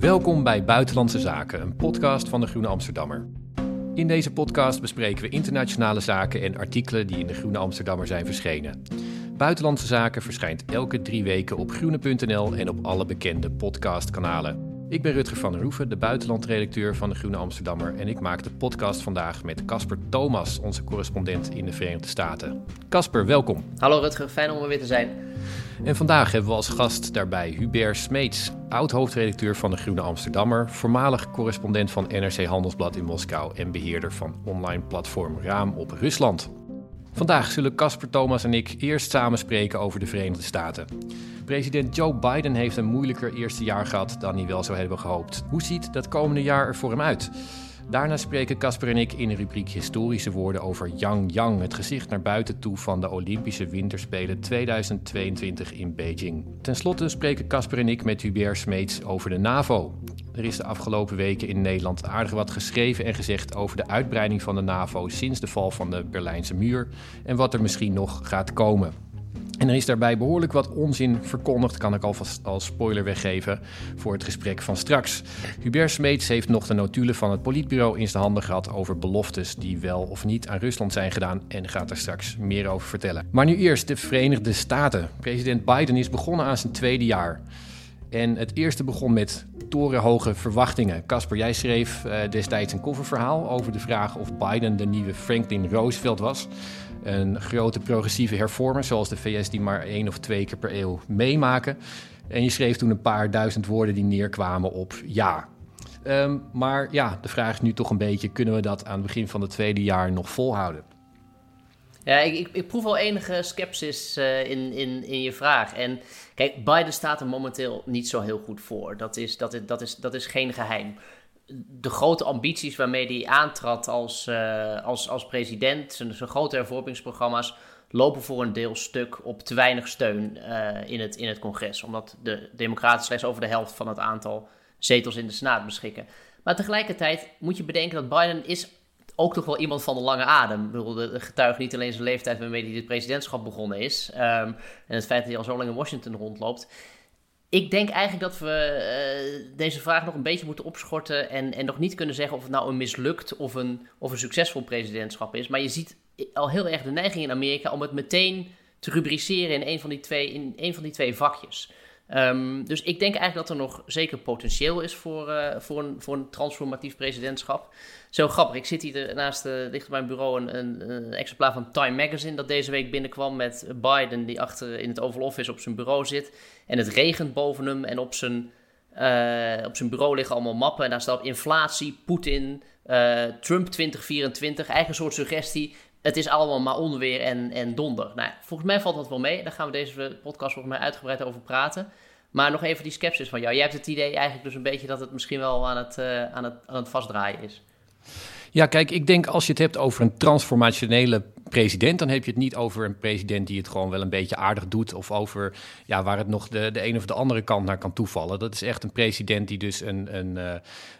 Welkom bij Buitenlandse Zaken, een podcast van de Groene Amsterdammer. In deze podcast bespreken we internationale zaken en artikelen die in de Groene Amsterdammer zijn verschenen. Buitenlandse Zaken verschijnt elke drie weken op groene.nl en op alle bekende podcastkanalen. Ik ben Rutger van der Hoeven, de buitenlandredacteur van de Groene Amsterdammer. En ik maak de podcast vandaag met Casper Thomas, onze correspondent in de Verenigde Staten. Casper, welkom. Hallo Rutger, fijn om er weer te zijn. En vandaag hebben we als gast daarbij Hubert Smeets, oud-hoofdredacteur van de Groene Amsterdammer, voormalig correspondent van NRC Handelsblad in Moskou en beheerder van online platform Raam op Rusland. Vandaag zullen Casper Thomas en ik eerst samen spreken over de Verenigde Staten. President Joe Biden heeft een moeilijker eerste jaar gehad dan hij wel zou hebben gehoopt. Hoe ziet dat komende jaar er voor hem uit? Daarna spreken Casper en ik in een rubriek Historische Woorden over Yang Yang, het gezicht naar buiten toe van de Olympische Winterspelen 2022 in Beijing. Ten slotte spreken Casper en ik met Hubert Smeets over de NAVO. Er is de afgelopen weken in Nederland aardig wat geschreven en gezegd over de uitbreiding van de NAVO sinds de val van de Berlijnse muur en wat er misschien nog gaat komen. En er is daarbij behoorlijk wat onzin verkondigd, kan ik alvast als spoiler weggeven voor het gesprek van straks. Hubert Smeets heeft nog de notulen van het politbureau in zijn handen gehad over beloftes die wel of niet aan Rusland zijn gedaan en gaat er straks meer over vertellen. Maar nu eerst de Verenigde Staten. President Biden is begonnen aan zijn tweede jaar. En het eerste begon met torenhoge verwachtingen. Casper, jij schreef uh, destijds een coververhaal over de vraag of Biden de nieuwe Franklin Roosevelt was. Een grote progressieve hervormer, zoals de VS die maar één of twee keer per eeuw meemaken. En je schreef toen een paar duizend woorden die neerkwamen op ja. Um, maar ja, de vraag is nu toch een beetje: kunnen we dat aan het begin van het tweede jaar nog volhouden? Ja, ik, ik, ik proef al enige sceptisch uh, in, in, in je vraag. En kijk, Biden staat er momenteel niet zo heel goed voor. Dat is, dat is, dat is, dat is geen geheim de grote ambities waarmee hij aantrad als, uh, als, als president, zijn, zijn grote hervormingsprogramma's, lopen voor een deel stuk op te weinig steun uh, in, het, in het congres. Omdat de Democraten slechts over de helft van het aantal zetels in de Senaat beschikken. Maar tegelijkertijd moet je bedenken dat Biden is ook toch wel iemand van de lange adem. Ik bedoel, de getuigt niet alleen zijn leeftijd waarmee hij dit presidentschap begonnen is. Um, en het feit dat hij al zo lang in Washington rondloopt ik denk eigenlijk dat we uh, deze vraag nog een beetje moeten opschorten en, en nog niet kunnen zeggen of het nou een mislukt of een, of een succesvol presidentschap is. Maar je ziet al heel erg de neiging in Amerika om het meteen te rubriceren in een van die twee, in een van die twee vakjes. Um, dus ik denk eigenlijk dat er nog zeker potentieel is voor, uh, voor, een, voor een transformatief presidentschap. Zo grappig, ik zit hier naast, uh, ligt op mijn bureau een, een, een, exemplaar van Time Magazine dat deze week binnenkwam met Biden die achter in het Oval Office op zijn bureau zit. En het regent boven hem en op zijn, uh, op zijn bureau liggen allemaal mappen en daar staat inflatie, Poetin, Trump 2024. Eigen soort suggestie, het is allemaal maar onweer en, en donder. Nou, volgens mij valt dat wel mee. Daar gaan we deze podcast volgens mij uitgebreid over praten. Maar nog even die sceptisch van jou. Jij hebt het idee eigenlijk dus een beetje dat het misschien wel aan het, uh, aan het, aan het vastdraaien is. Ja, kijk, ik denk als je het hebt over een transformationele president, dan heb je het niet over een president die het gewoon wel een beetje aardig doet. Of over ja, waar het nog de, de een of de andere kant naar kan toevallen. Dat is echt een president die dus een, een, uh,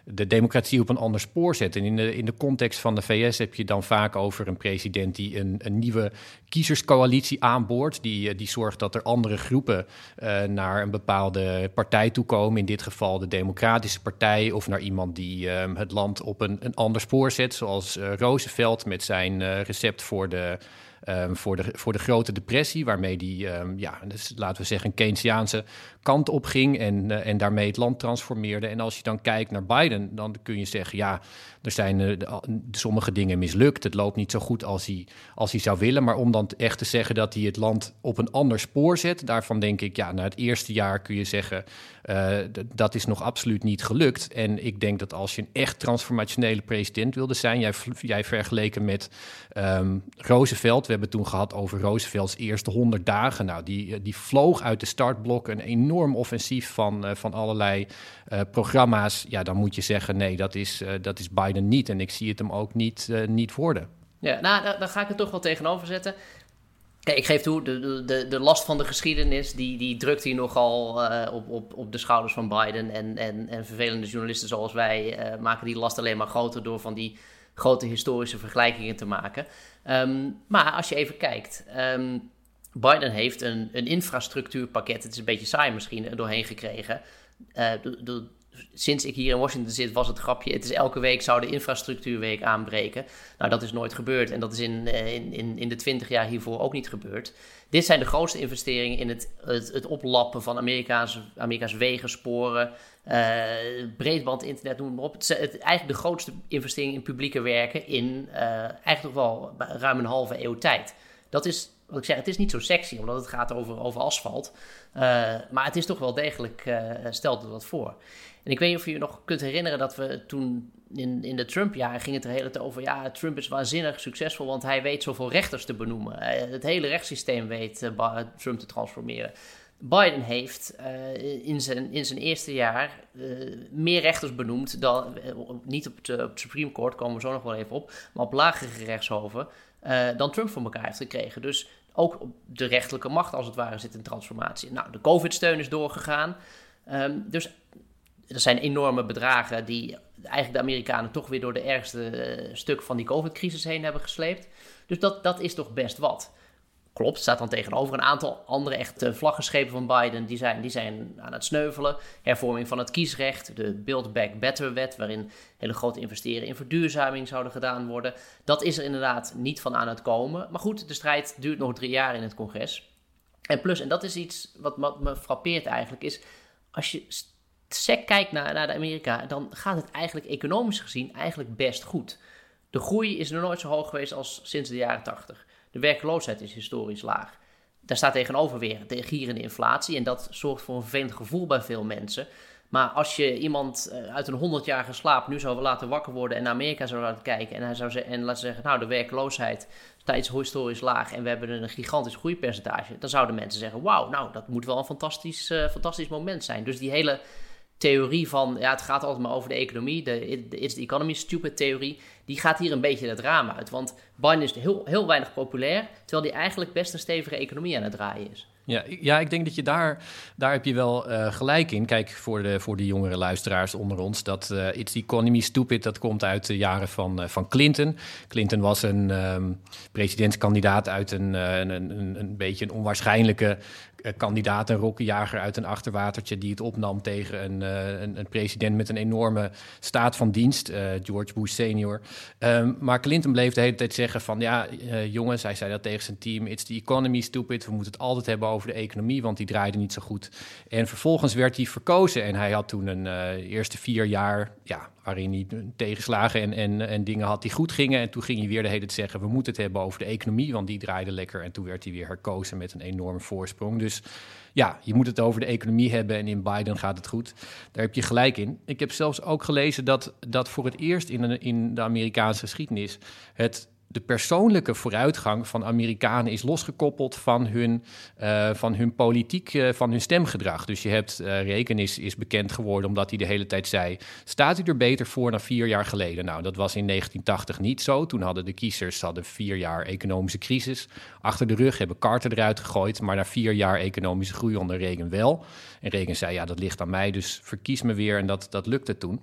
de democratie op een ander spoor zet. En in de, in de context van de VS heb je dan vaak over een president die een, een nieuwe kiezerscoalitie aanboort. Die, eh, die zorgt dat er andere groepen uh, naar een bepaalde partij toe komen. In dit geval de Democratische Partij. Of naar iemand die uh, het land op een, een ander spoor zet. Zoals Roosevelt met zijn recept voor de Um, voor, de, voor de grote depressie, waarmee die, um, ja, dus laten we zeggen, een Keynesiaanse kant op ging en, uh, en daarmee het land transformeerde. En als je dan kijkt naar Biden, dan kun je zeggen, ja, er zijn de, sommige dingen mislukt. Het loopt niet zo goed als hij, als hij zou willen. Maar om dan echt te zeggen dat hij het land op een ander spoor zet, daarvan denk ik, ja, na het eerste jaar kun je zeggen, uh, dat is nog absoluut niet gelukt. En ik denk dat als je een echt transformationele president wilde zijn, jij, jij vergeleken met um, Roosevelt, we hebben het toen gehad over Roosevelts eerste 100 dagen. Nou, die, die vloog uit de startblok een enorm offensief van, van allerlei programma's. Ja, dan moet je zeggen, nee, dat is, dat is Niet. En ik zie het hem ook niet, niet worden. Ja, nou, daar, ga ik het toch wel tegenover zetten. Kijk, ik geef toe, de, de, de last van de geschiedenis, die, die drukt hier nogal uh, op, op, op de schouders van Biden. En, en, en vervelende journalisten zoals wij uh, maken die last alleen maar groter door van die grote historische vergelijkingen te maken. Um, maar als je even kijkt, um, Biden heeft een, een infrastructuurpakket, het is een beetje saai misschien, doorheen gekregen. Uh, sinds ik hier in Washington zit, was het grapje. Het is elke week zou de infrastructuurweek aanbreken. Nou, dat is nooit gebeurd. En dat is in, in, in, in de twintig jaar hiervoor ook niet gebeurd. Dit zijn de grootste investeringen in het, het, oplappen van Amerikaanse, Amerika's wegen, sporen, uh, breedband, internet, noem maar op. Het eigenlijk de grootste investering in publieke werken in uh, eigenlijk toch wel ruim een halve eeuw tijd. Dat is, wat ik zeg, het is niet zo sexy, omdat het gaat over, over asfalt. Uh, maar het is toch wel degelijk, het wat voor. En ik weet niet of je je nog kunt herinneren dat we toen in, in de Trump-jaren ging het er hele tijd over... ja, Trump is waanzinnig succesvol, want hij weet zoveel rechters te benoemen. Het hele rechtssysteem weet Trump te transformeren. Biden heeft uh, in, zijn, in zijn eerste jaar uh, meer rechters benoemd dan, niet op, het Supreme Court, komen we zo nog wel even op, maar op lagere rechtshoven, dan Trump voor elkaar heeft gekregen. Dus ook op de rechterlijke macht, als het ware, zit een transformatie. Nou, de COVID-steun is doorgegaan. Um, dus er zijn enorme bedragen die eigenlijk de Amerikanen toch weer door de ergste stuk van die COVID-crisis heen hebben gesleept. Dus dat, dat is toch best wat. Klopt, staat dan tegenover een aantal andere echte vlaggenschepen van Biden. Die zijn, die zijn aan het sneuvelen. Hervorming van het kiesrecht, de Build Back Better wet, waarin hele grote investeringen in verduurzaming zouden gedaan worden. Dat is er inderdaad niet van aan het komen. Maar goed, de strijd duurt nog drie jaar in het congres. En plus, en dat is iets wat me frappeert eigenlijk, is als je sec kijkt naar, naar Amerika, dan gaat het eigenlijk economisch gezien eigenlijk best goed. De groei is nog nooit zo hoog geweest als sinds de jaren 80. De werkloosheid is historisch laag. Daar staat tegenover weer de gierende inflatie. En dat zorgt voor een vervelend gevoel bij veel mensen. Maar als je iemand eh, uit een 100-jarige slaap nu zou laten wakker worden en naar Amerika zou laten kijken en hij zou zeggen, en laten zeggen, nou de werkloosheid staat iets historisch laag en we hebben een gigantisch groeipercentage, dan zouden mensen zeggen, wauw, nou dat moet wel een fantastisch, uh, fantastisch moment zijn. Dus die hele theorie van, ja, het gaat altijd maar over de economie, de It's the Economy Stupid theorie, die gaat hier een beetje het raam uit. Want Biden is heel, heel weinig populair, terwijl hij eigenlijk best een stevige economie aan het draaien is. Ja, ja, ik denk dat je daar, daar heb je wel uh, gelijk in. Kijk, voor de, voor de jongere luisteraars onder ons, dat uh, It's Economy Stupid, dat komt uit de jaren van, uh, van Clinton. Clinton was een um, presidentskandidaat uit een, een, een, een beetje een onwaarschijnlijke eh, kandidaat, een rokkenjager uit een achterwatertje, die het opnam tegen een, uh, een, een, president met een enorme staat van dienst, uh, George Bush senior. Um, maar Clinton bleef de hele tijd zeggen van ja, jongens, hij zei dat tegen zijn team, it's the economy stupid, we moeten het altijd hebben over de economie, want die draaide niet zo goed. En vervolgens werd hij verkozen en hij had toen een eerste vier jaar, ja, waarin hij tegenslagen en, en, en dingen had die goed gingen. En toen ging hij weer de hele tijd zeggen, we moeten het hebben over de economie, want die draaide lekker. En toen werd hij weer herkozen met een enorme voorsprong. Dus ja, je moet het over de economie hebben en in Biden gaat het goed. Daar heb je gelijk in. Ik heb zelfs ook gelezen dat, dat voor het eerst in, in de Amerikaanse geschiedenis het de persoonlijke vooruitgang van Amerikanen is losgekoppeld van hun, uh, van hun politiek, uh, van hun stemgedrag. Dus je hebt, uh, Reken is, is bekend geworden omdat hij de hele tijd zei... staat u er beter voor dan vier jaar geleden? Nou, dat was in 1980 niet zo. Toen hadden de kiezers hadden vier jaar economische crisis achter de rug... hebben Carter eruit gegooid, maar na vier jaar economische groei onder Reagan wel. En Reagan zei, ja, dat ligt aan mij, dus verkies me weer. En dat, dat lukte toen.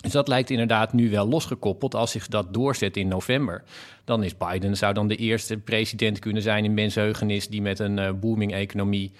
Dus dat lijkt inderdaad nu wel losgekoppeld. Als zich dat doorzet in november, dan is Biden zou dan de eerste president kunnen zijn in mensheugenis die met een uh, booming economie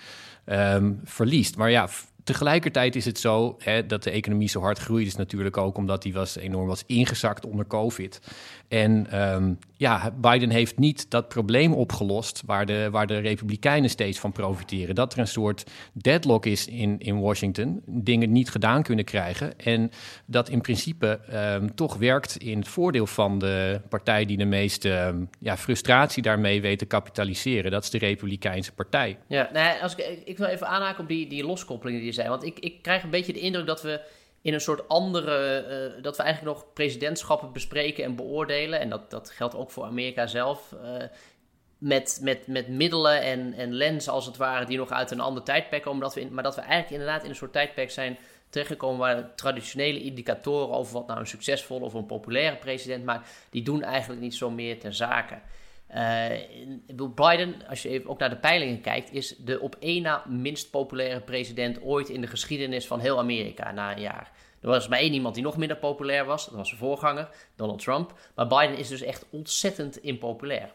um, verliest. Maar ja, Tegelijkertijd is het zo hè, dat de economie zo hard groeit, is natuurlijk ook omdat die was enorm was ingezakt onder COVID. En um, ja, Biden heeft niet dat probleem opgelost waar de, waar de Republikeinen steeds van profiteren. Dat er een soort deadlock is in, in Washington, dingen niet gedaan kunnen krijgen. En dat in principe um, toch werkt in het voordeel van de partij die de meeste um, ja, frustratie daarmee weet te kapitaliseren. Dat is de Republikeinse partij. Ja, nou, als ik, ik wil even aanhaken op die, die loskoppelingen die je zei. Want ik, ik krijg een beetje de indruk dat we in een soort andere. Uh, dat we eigenlijk nog presidentschappen bespreken en beoordelen. En dat, dat geldt ook voor Amerika zelf. Uh, met, met, met middelen en, en lens als het ware, die nog uit een ander tijdperk komen. Dat we in, maar dat we eigenlijk inderdaad in een soort tijdperk zijn terechtgekomen waar traditionele indicatoren over wat nou een succesvolle of een populaire president maakt, die doen eigenlijk niet zo meer ter zake. Uh, Biden, als je even ook naar de peilingen kijkt, is de op één na minst populaire president ooit in de geschiedenis van heel Amerika na een jaar. Er was maar één iemand die nog minder populair was, dat was zijn voorganger, Donald Trump. Maar Biden is dus echt ontzettend impopulair.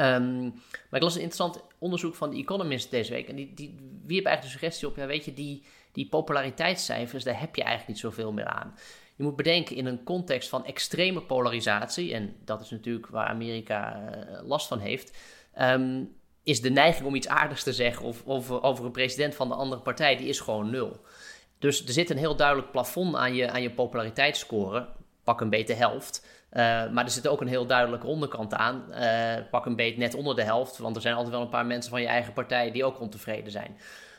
Um, maar ik las een interessant onderzoek van The Economist deze week. En die, die wierp eigenlijk de suggestie op, ja weet je, die, die populariteitscijfers, daar heb je eigenlijk niet zoveel meer aan. Je moet bedenken in een context van extreme polarisatie, en dat is natuurlijk waar Amerika uh, last van heeft, ehm, is de neiging om iets aardigs te zeggen of, of, over een president van de andere partij, die is gewoon nul. Dus er zit een heel duidelijk plafond aan je, aan je populariteitsscore, pak een beetje de helft. Uh, maar er zit ook een heel duidelijke onderkant aan. Pak een beetje net onder de helft, want er zijn altijd wel een paar mensen van je eigen partij die ook ontevreden zijn.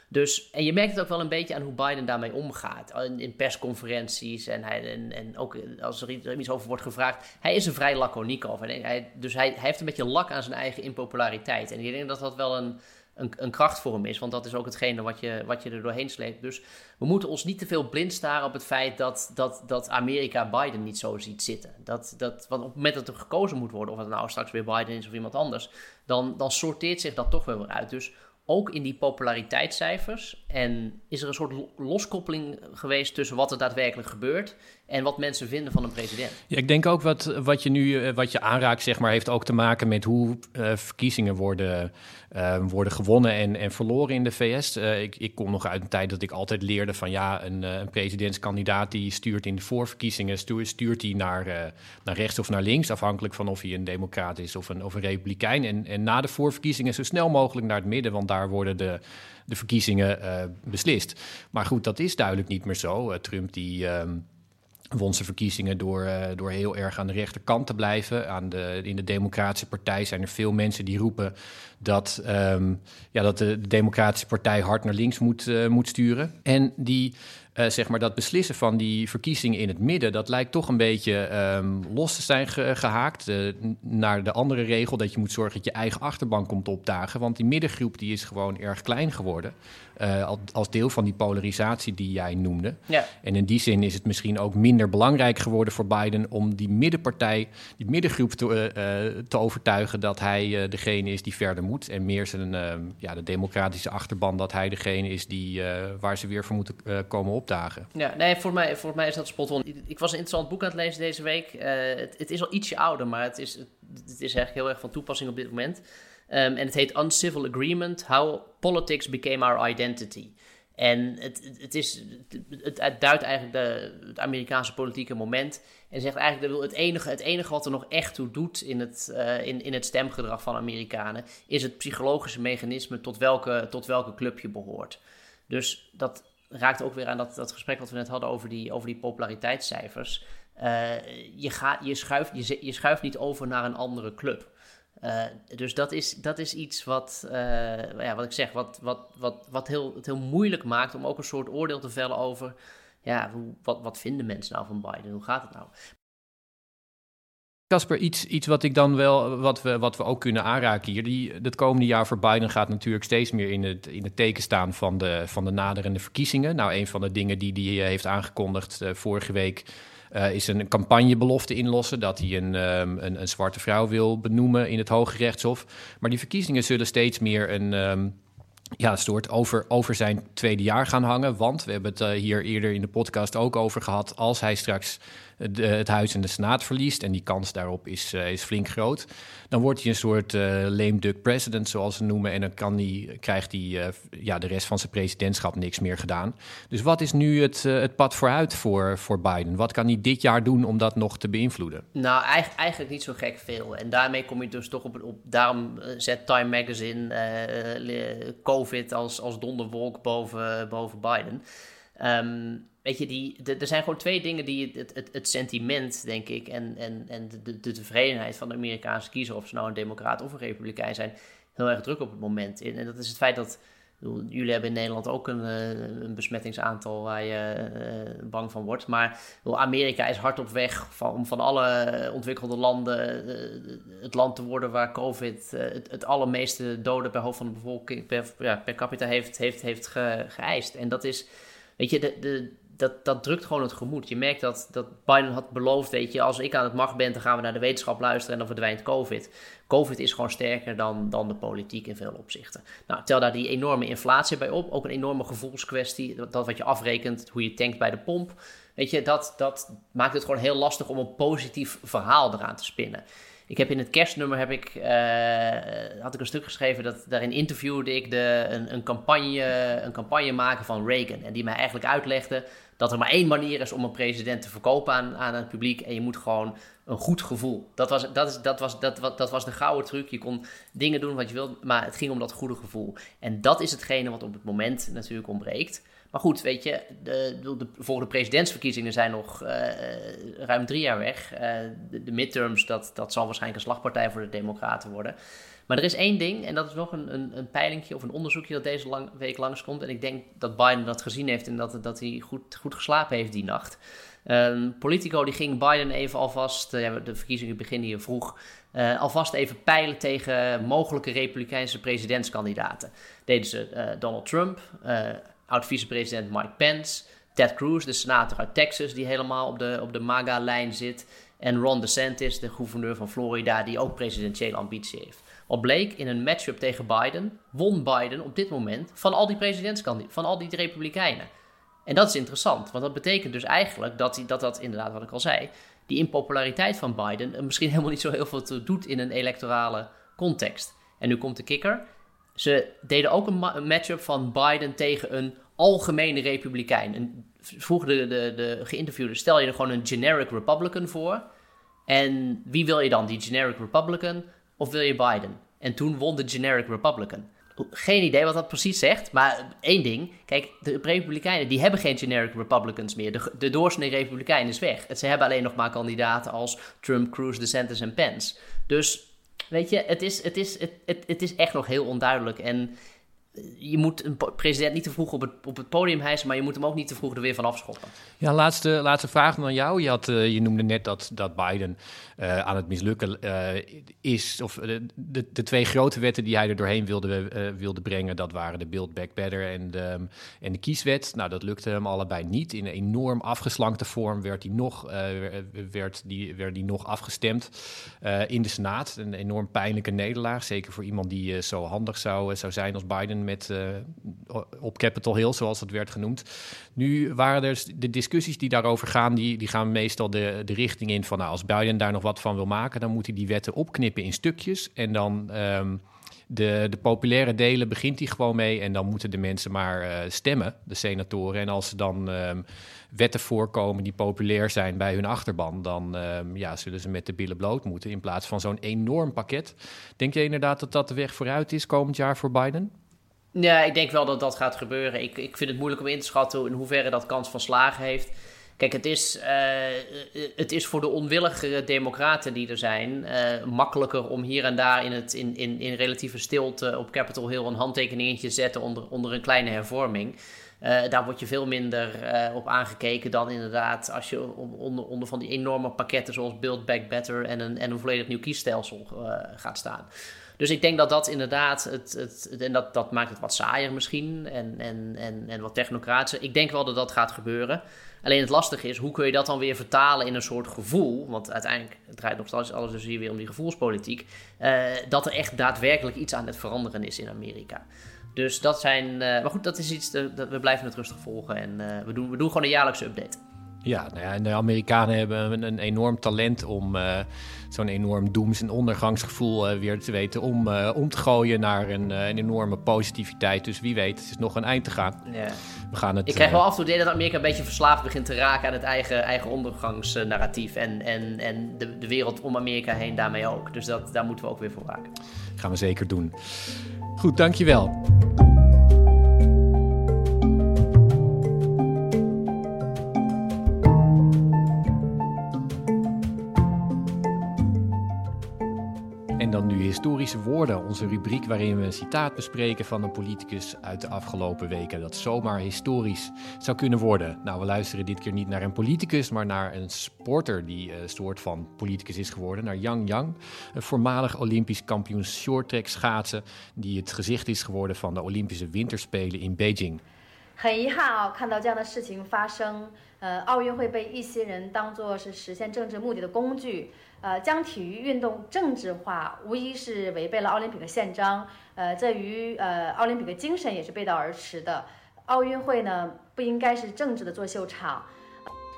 Dus, en je merkt het ook wel een beetje aan hoe Biden daarmee omgaat. In, in persconferenties en, hij, en, en ook als er iets over wordt gevraagd. Hij is er vrij laconiek over. Hij, dus hij, heeft een beetje lak aan zijn eigen impopulariteit. En ik denk dat dat wel een, een, een, kracht voor hem is. Want dat is ook hetgene wat je, wat je er doorheen sleept. Dus we moeten ons niet te veel blind staren op het feit dat, dat, dat Amerika Biden niet zo ziet zitten. Dat, dat, want op het moment dat er gekozen moet worden, of het nou straks weer Biden is of iemand anders, dan, dan sorteert zich dat toch wel weer uit. Dus ook in die populariteitscijfers? En is er een soort loskoppeling geweest tussen wat er daadwerkelijk gebeurt en wat mensen vinden van een president? Ja, ik denk ook wat, wat je nu eh, wat je aanraakt, zeg maar, heeft ook te maken met hoe uh, verkiezingen worden, uh, worden gewonnen en, en verloren in de VS. Uh, ik, ik kom nog uit een tijd dat ik altijd leerde van ja, een, een presidentskandidaat die stuurt in de voorverkiezingen, stuurt, stuurt hij naar, naar rechts of naar links, afhankelijk van of hij een democraat is of een, of een republikein. En, en na de voorverkiezingen zo snel mogelijk naar het midden, want daar worden de, de verkiezingen beslist. Maar goed, dat is duidelijk niet meer zo. Trump die. Uh, won zijn verkiezingen door, uh, door heel erg aan de rechterkant te blijven. Aan de, in de Democratische Partij zijn er veel mensen die roepen dat, um, ja, dat de, de, Democratische Partij hard naar links moet, uh, moet sturen. En die uh, zeg maar dat beslissen van die verkiezingen in het midden, dat lijkt toch een beetje um, los te zijn ge gehaakt naar de andere regel dat je moet zorgen dat je eigen achterban komt opdagen. Want die middengroep die is gewoon erg klein geworden. Uh, als deel van die polarisatie die jij noemde. Ja. En in die zin is het misschien ook minder belangrijk geworden voor Biden om die middenpartij, die middengroep te, te overtuigen dat hij degene is die verder moet. En meer zijn ja, de democratische achterban dat hij degene is die, waar ze weer voor moeten komen op dagen. Ja, nee, voor mij, voor mij is dat spot on. Ik was een interessant boek aan het lezen deze week. Het, het, is al ietsje ouder, maar het is, het, is eigenlijk heel erg van toepassing op dit moment. Um, en het heet Uncivil Agreement: How Politics Became Our Identity. En het, het, is, het, duidt eigenlijk de, het Amerikaanse politieke moment. En zegt eigenlijk dat het enige, het enige wat er nog echt toe doet in het, uh, in, in het stemgedrag van Amerikanen. is het psychologische mechanisme tot welke, tot welke club je behoort. Dus dat raakt ook weer aan dat, dat gesprek wat we net hadden over die, over die populariteitscijfers. Uh, je, gaat, je, schuift, je, je schuift niet over naar een andere club. Uh, dus dat is, dat is iets wat, uh, ja, wat ik zeg, wat, wat, wat, wat heel, het heel moeilijk maakt om ook een soort oordeel te vellen over, ja, hoe, wat, wat vinden mensen nou van Biden? Hoe gaat het nou? Casper, iets, iets wat ik dan wel, wat we, wat we ook kunnen aanraken hier. Die, het komende jaar voor Biden gaat natuurlijk steeds meer in het, in het teken staan van de, van de naderende verkiezingen. Nou, een van de dingen die hij heeft aangekondigd uh, vorige week. Uh, is een campagnebelofte inlossen dat hij een, um, een, een, zwarte vrouw wil benoemen in het Hoge Rechtshof. Maar die verkiezingen zullen steeds meer een, um, ja, soort over, over zijn tweede jaar gaan hangen. Want we hebben het uh, hier eerder in de podcast ook over gehad. Als hij straks het Huis en de Senaat verliest, en die kans daarop is, uh, is flink groot, dan wordt hij een soort uh, lame duck president, zoals ze noemen. En dan kan die, krijgt hij uh, ja, de rest van zijn presidentschap niks meer gedaan. Dus wat is nu het, het pad vooruit voor, voor Biden? Wat kan hij dit jaar doen om dat nog te beïnvloeden? Nou, eigenlijk, eigenlijk niet zo gek veel. En daarmee kom je dus toch op... op daarom zet Time Magazine COVID als, als donderwolk boven, boven Biden. Um, weet je, die, er zijn gewoon twee dingen die het, het, sentiment, denk ik, en, en, en de, de, tevredenheid van de Amerikaanse kiezer, of ze nou een democraat of een republikein zijn, heel erg druk op het moment. En dat is het feit dat, jullie hebben in Nederland ook een, eh, een besmettingsaantal waar je uh, bang van wordt, maar Amerika is hard op weg van, om van alle ontwikkelde landen uh, het land te worden waar COVID het, het allermeeste doden per hoofd van de bevolking, per, ja, per capita heeft, heeft, heeft ge, geëist. En dat is, weet je, de, de dat, dat drukt gewoon het gemoed. Je merkt dat, dat Biden had beloofd, weet je, als ik aan het macht ben, dan gaan we naar de wetenschap luisteren en dan verdwijnt COVID. COVID is gewoon sterker dan, dan de politiek in veel opzichten. Nou, tel daar die enorme inflatie bij op, ook een enorme gevoelskwestie, dat, wat je afrekent, hoe je tankt bij de pomp. Weet je, dat, dat maakt het gewoon heel lastig om een positief verhaal eraan te spinnen. Ik heb in het kerstnummer heb ik, eh, had ik een stuk geschreven dat daarin interviewde ik de, een, een, campagne, een campagne maken van Reagan. En die mij eigenlijk uitlegde dat er maar één manier is om een president te verkopen aan, aan het publiek. En je moet gewoon een goed gevoel. Dat was, dat, is, dat, was, dat, dat was de gouden truc. Je kon dingen doen wat je wilde, maar het ging om dat goede gevoel. En dat is hetgene wat op het moment natuurlijk ontbreekt. Maar goed, weet je, de, de, volgende presidentsverkiezingen zijn nog uh, ruim drie jaar weg. Uh, de, de, midterms, dat, dat zal waarschijnlijk een slagpartij voor de Democraten worden. Maar er is één ding, en dat is nog een, een, een peilingje of een onderzoekje dat deze lang, week langskomt. En ik denk dat Biden dat gezien heeft en dat, dat hij goed, goed geslapen heeft die nacht. Um, Politico die ging Biden even alvast, de verkiezingen beginnen hier vroeg, alvast even peilen tegen mogelijke Republikeinse presidentskandidaten. Deden ze Donald Trump, oud-vicepresident Mike Pence, Ted Cruz, de senator uit Texas, die helemaal op de, op de MAGA-lijn zit. En Ron DeSantis, de gouverneur van Florida, die ook presidentiële ambitie heeft. Al bleek in een matchup tegen Biden, won Biden op dit moment van al die presidentskandidaten, van al die republikeinen. En dat is interessant, want dat betekent dus eigenlijk dat, hij, dat dat inderdaad, wat ik al zei, die impopulariteit van Biden misschien helemaal niet zo heel veel doet in een electorale context. En nu komt de kikker. Ze deden ook een, matchup van Biden tegen een algemene republikein. En vroegen de, de, de geïnterviewden, stel je er gewoon een generic Republican voor. En wie wil je dan, die generic Republican of wil je Biden? En toen won de generic Republican. Geen idee wat dat precies zegt, maar één ding. Kijk, de Republikeinen die hebben geen generic Republicans meer. De, de doorsnee Republikein is weg. Ze hebben alleen nog maar kandidaten als Trump, Cruz, DeSantis en Pence. Dus Weet je, het is, het, is, het, het, het is echt nog heel onduidelijk. En je moet een president niet te vroeg op het, op het podium hijsen, maar je moet hem ook niet te vroeg er weer van afschoppen. Ja, laatste, laatste vraag aan jou. Je, had, uh, je noemde net dat, dat Biden uh, aan het mislukken uh, is. Of de, de, twee grote wetten die hij er doorheen wilde, wilde brengen, dat waren de Build Back Better en de, en de kieswet. Nou, dat lukte hem allebei niet. In een enorm afgeslankte vorm werd die nog, werd die, werd die nog afgestemd in de Senaat. Een enorm pijnlijke nederlaag, zeker voor iemand die zo handig zou, zou zijn als Biden met, uh, op Capitol Hill, zoals het werd genoemd. Nu waren er de discussies die daarover gaan, die, die gaan meestal de, de richting in van nou, als Biden daar nog wat van wil maken, dan moet hij die wetten opknippen in stukjes en dan... Um, de, de populaire delen begint hij gewoon mee en dan moeten de mensen maar uh, stemmen, de senatoren. En als er dan um, wetten voorkomen die populair zijn bij hun achterban, dan um, ja, zullen ze met de billen bloot moeten in plaats van zo'n enorm pakket. Denk je inderdaad dat dat de weg vooruit is komend jaar voor Biden? Ja, ik denk wel dat dat gaat gebeuren. Ik, ik vind het moeilijk om in te schatten in hoeverre dat kans van slagen heeft. Kijk, het is, uh, het is voor de onwillige democraten die er zijn uh, makkelijker om hier en daar in, het, in, in, in relatieve stilte op Capitol Hill een handtekeningetje te zetten onder, onder een kleine hervorming. Uh, daar word je veel minder op aangekeken dan inderdaad als je onder, onder van die enorme pakketten zoals Build Back Better en een, en een volledig nieuw kiesstelsel gaat staan. Dus ik denk dat dat inderdaad, het, het, en dat, dat maakt het wat saaier misschien en, en, en, en wat technocratischer. Ik denk wel dat dat gaat gebeuren. Alleen het lastige is, hoe kun je dat dan weer vertalen in een soort gevoel? Want uiteindelijk draait nog steeds alles dus hier weer om die gevoelspolitiek. Uh, dat er echt daadwerkelijk iets aan het veranderen is in Amerika. Dus dat zijn. Uh, maar goed, dat is iets. dat we blijven het rustig volgen. En we, doen, we doen gewoon een jaarlijkse update. Ja, nou ja, en de Amerikanen hebben een enorm talent om zo'n enorm doems- en ondergangsgevoel uh, weer te weten om, uh, om te gooien naar een, een, enorme positiviteit. Dus wie weet, het is nog een eind te gaan. Ja. We gaan het, Ik krijg wel af en toe idee dat Amerika een beetje verslaafd begint te raken aan het eigen, eigen ondergangsnarratief. En, en, en de, de wereld om Amerika heen daarmee ook. Dus dat, daar moeten we ook weer voor waken. gaan we zeker doen. Goed, dankjewel. historische woorden, onze rubriek waarin we een citaat bespreken van een politicus uit de afgelopen weken. Dat zomaar historisch zou kunnen worden. Nou, we luisteren dit keer niet naar een politicus, maar naar een sporter die een soort van politicus is geworden. Naar Yang Yang, een voormalig Olympisch kampioen shorttrack schaatsen, die het gezicht is geworden van de Olympische Winterspelen in Beijing. 很遗憾啊，看到这样的事情发生，呃，奥运会被一些人当作是实现政治目的的工具。 呃，将体育运动政治化，无疑是违背了奥林匹克宪章。呃，这与呃奥林匹克精神也是背道而驰的。奥运会呢，不应该是政治的作秀场。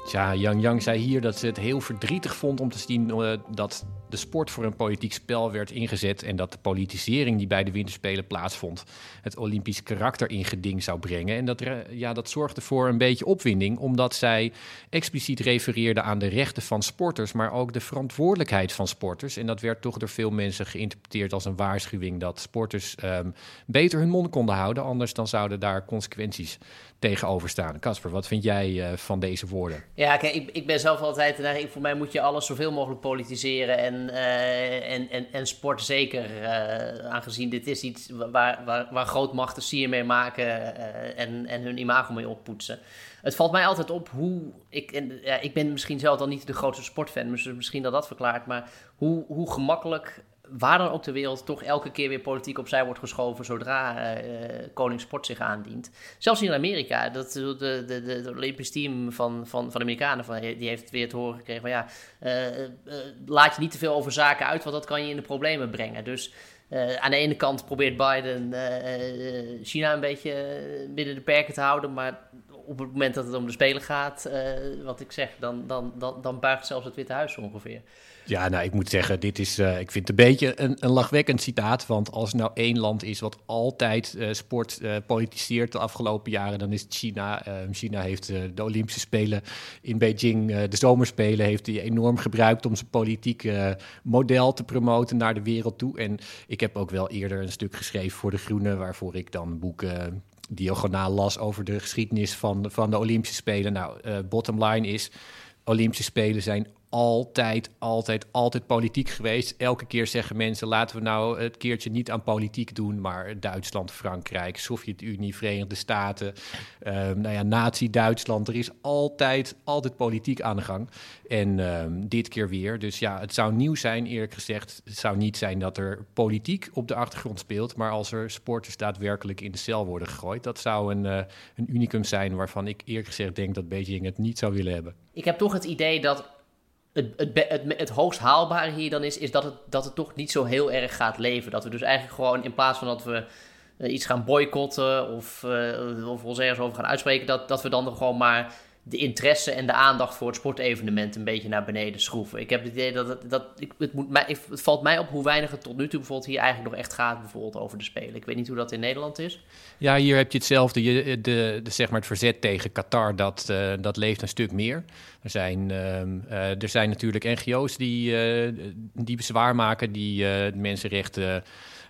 Tja, Yang Yang zei hier dat ze het heel verdrietig vond om te zien uh, dat de sport voor een politiek spel werd ingezet en dat de politisering die bij de winterspelen plaatsvond het Olympisch karakter in geding zou brengen. En dat, ja, dat zorgde voor een beetje opwinding, omdat zij expliciet refereerde aan de rechten van sporters, maar ook de verantwoordelijkheid van sporters. En dat werd toch door veel mensen geïnterpreteerd als een waarschuwing dat sporters um, beter hun mond konden houden, anders dan zouden daar consequenties tegenover staan. Casper, wat vind jij uh, van deze woorden? Ja, ik, ik ben zelf altijd, nou, voor mij moet je alles zoveel mogelijk politiseren en uh, en, en, en sport zeker, aangezien dit is iets waar, waar, waar grootmachten sier mee maken en, en hun imago mee oppoetsen. Het valt mij altijd op hoe, ik, en, ja, ik ben misschien zelf dan niet de grootste sportfan, dus misschien dat dat verklaart, maar hoe, hoe gemakkelijk waar dan ook ter wereld toch elke keer weer politiek opzij wordt geschoven zodra uh, koning sport zich aandient. Zelfs in Amerika, dat, de, de, de, de Olympisch team van, van, van de Amerikanen, van, die heeft weer te horen gekregen van ja, uh, laat je niet te veel over zaken uit, want dat kan je in de problemen brengen. Dus aan de ene kant probeert Biden China een beetje binnen de perken te houden, maar op het moment dat het om de Spelen gaat, wat ik zeg, dan, dan, dan, dan buigt zelfs het Witte Huis ongeveer. Ja, nou, ik moet zeggen, dit is, uh, ik vind het een beetje een, een lachwekkend citaat. Want als er nou één land is wat altijd uh, sport uh, politiseert de afgelopen jaren, dan is het China. Ehm, China heeft de Olympische Spelen in Beijing, de Zomerspelen, heeft hij enorm gebruikt om zijn politieke model te promoten naar de wereld toe. En ik heb ook wel eerder een stuk geschreven voor De Groene, waarvoor ik dan boeken diagonaal las over de geschiedenis van, van de Olympische Spelen. Nou, bottom line is, Olympische Spelen zijn altijd, altijd, altijd politiek geweest. Elke keer zeggen mensen: laten we nou het keertje niet aan politiek doen, maar Duitsland, Frankrijk, Sovjet-Unie, Verenigde Staten, um, nou ja, Nazi-Duitsland. Er is altijd, altijd politiek aan de gang. En um, dit keer weer. Dus ja, het zou nieuw zijn, eerlijk gezegd. Het zou niet zijn dat er politiek op de achtergrond speelt, maar als er sporters daadwerkelijk in de cel worden gegooid, dat zou een, uh, een unicum zijn waarvan ik eerlijk gezegd denk dat Beijing het niet zou willen hebben. Ik heb toch het idee dat het, het, het, hoogst haalbare hier dan is, is dat het, dat het toch niet zo heel erg gaat leven. Dat we dus eigenlijk gewoon in plaats van dat we uh, iets gaan boycotten of, uh, of ons ergens over gaan uitspreken, dat, dat we dan gewoon maar de interesse en de aandacht voor het sportevenement een beetje naar beneden schroeven. Ik heb het idee dat het, dat, ik, het, moet mij, het valt mij op hoe weinig het tot nu toe bijvoorbeeld hier eigenlijk nog echt gaat bijvoorbeeld over de Spelen. Ik weet niet hoe dat in Nederland is. Ja, hier heb je hetzelfde. Je, de, de, zeg maar het verzet tegen Qatar, dat, uh, dat leeft een stuk meer. Er zijn, uh, er zijn natuurlijk NGO's die, die bezwaar maken, die mensenrechten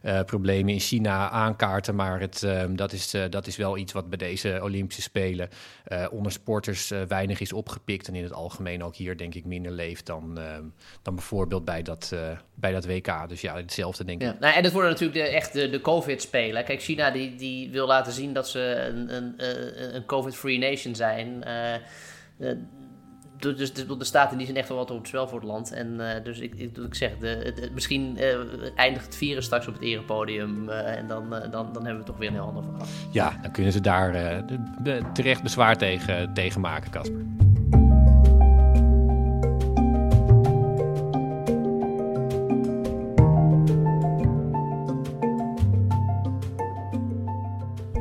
uh, problemen in China aankaarten. Maar het, uh, dat, is, uh, dat is wel iets wat bij deze Olympische Spelen eh, onder sporters weinig is opgepikt. En in het algemeen ook hier denk ik minder leeft dan, ehm, dan bijvoorbeeld bij dat, bij dat WK. Dus ja, hetzelfde denk ik. Ja. Nou, en dat worden natuurlijk de, echt de, de COVID-spelen. Kijk, China die, die wil laten zien dat ze een, een, een COVID-free nation zijn dus de, de staten die zijn echt wel wat op het spel voor het land. En uh, dus ik, ik, ik zeg, de, misschien uh, eindigt het virus straks op het erepodium. Uh, en dan, dan, dan hebben we toch weer een heel ander verhaal. Ja, dan kunnen ze daar de, terecht bezwaar tegen, tegen maken, Casper.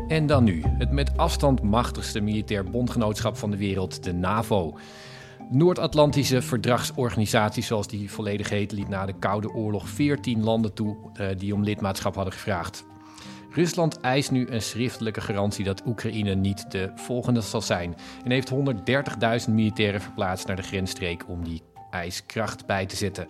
En dan nu, het met afstand machtigste militair bondgenootschap van de wereld, de NAVO. Noord-Atlantische Verdragsorganisatie, zoals die volledig heet, liet na de Koude Oorlog 14 landen toe uh, die om lidmaatschap hadden gevraagd. Rusland eist nu een schriftelijke garantie dat Oekraïne niet de volgende zal zijn en heeft 130.000 militairen verplaatst naar de grensstreek om die eis kracht bij te zetten.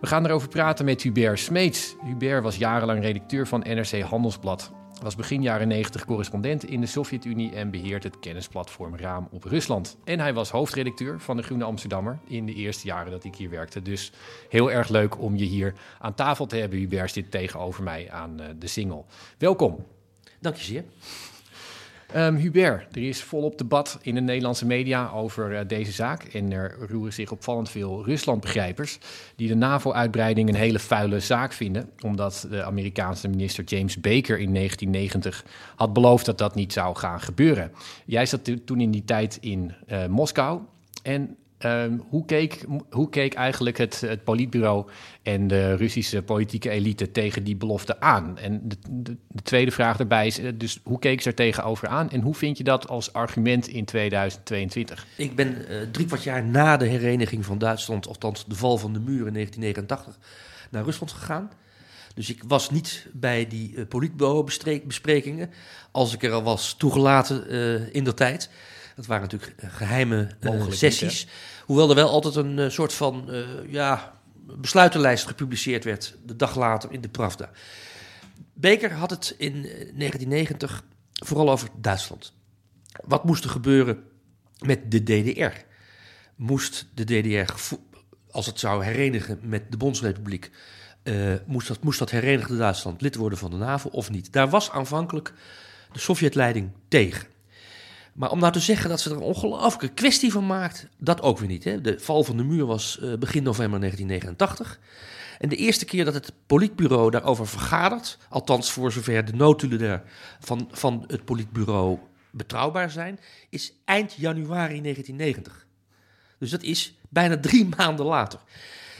We gaan erover praten met Hubert Smeets. Hubert was jarenlang redacteur van NRC Handelsblad was begin jaren 90 correspondent in de Sovjet-Unie en beheert het kennisplatform Raam op Rusland. En hij was hoofdredacteur van de Groene Amsterdammer in de eerste jaren dat ik hier werkte. Dus heel erg leuk om je hier aan tafel te hebben. Hubert zit tegenover mij aan uh, de single. Welkom. Dank je zeer. Um, Hubert, er is volop debat in de Nederlandse media over uh, deze zaak. En er roeren zich opvallend veel Ruslandbegrijpers die de NAVO-uitbreiding een hele vuile zaak vinden. Omdat de Amerikaanse minister James Baker in 1990 had beloofd dat dat niet zou gaan gebeuren. Jij zat toen in die tijd in uh, Moskou. En Ehm, hoe, keek, hoe keek eigenlijk het, het politbureau en de Russische politieke elite tegen die belofte aan? En de, de, de, tweede vraag daarbij is, eh, dus hoe keek ze er tegenover aan en hoe vind je dat als argument in 2022? Ik ben uh, drie kwart jaar na de hereniging van Duitsland, althans de val van de muur in 1989, naar Rusland gegaan. Dus ik was niet bij die uh, politbureau-besprekingen, als ik er al was toegelaten in de tijd. Dat waren natuurlijk geheime uh, sessies. Hoewel er wel altijd een uh, soort van uh, ja, besluitenlijst gepubliceerd werd, de dag later in de Pravda. Beker had het in 1990 vooral over Duitsland. Wat moest er gebeuren met de DDR? Moest de DDR, als het zou herenigen met de Bondsrepubliek, uh, moest, dat, moest dat herenigde Duitsland lid worden van de NAVO of niet? Daar was aanvankelijk de Sovjetleiding tegen. Maar om nou te zeggen dat ze er een ongelooflijke kwestie van maakt, dat ook weer niet. Hè? De val van de muur was uh, begin november 1989. En de eerste keer dat het politbureau daarover vergadert, althans voor zover de notulen van, van het politbureau betrouwbaar zijn, is eind januari 1990. Dus dat is bijna drie maanden later.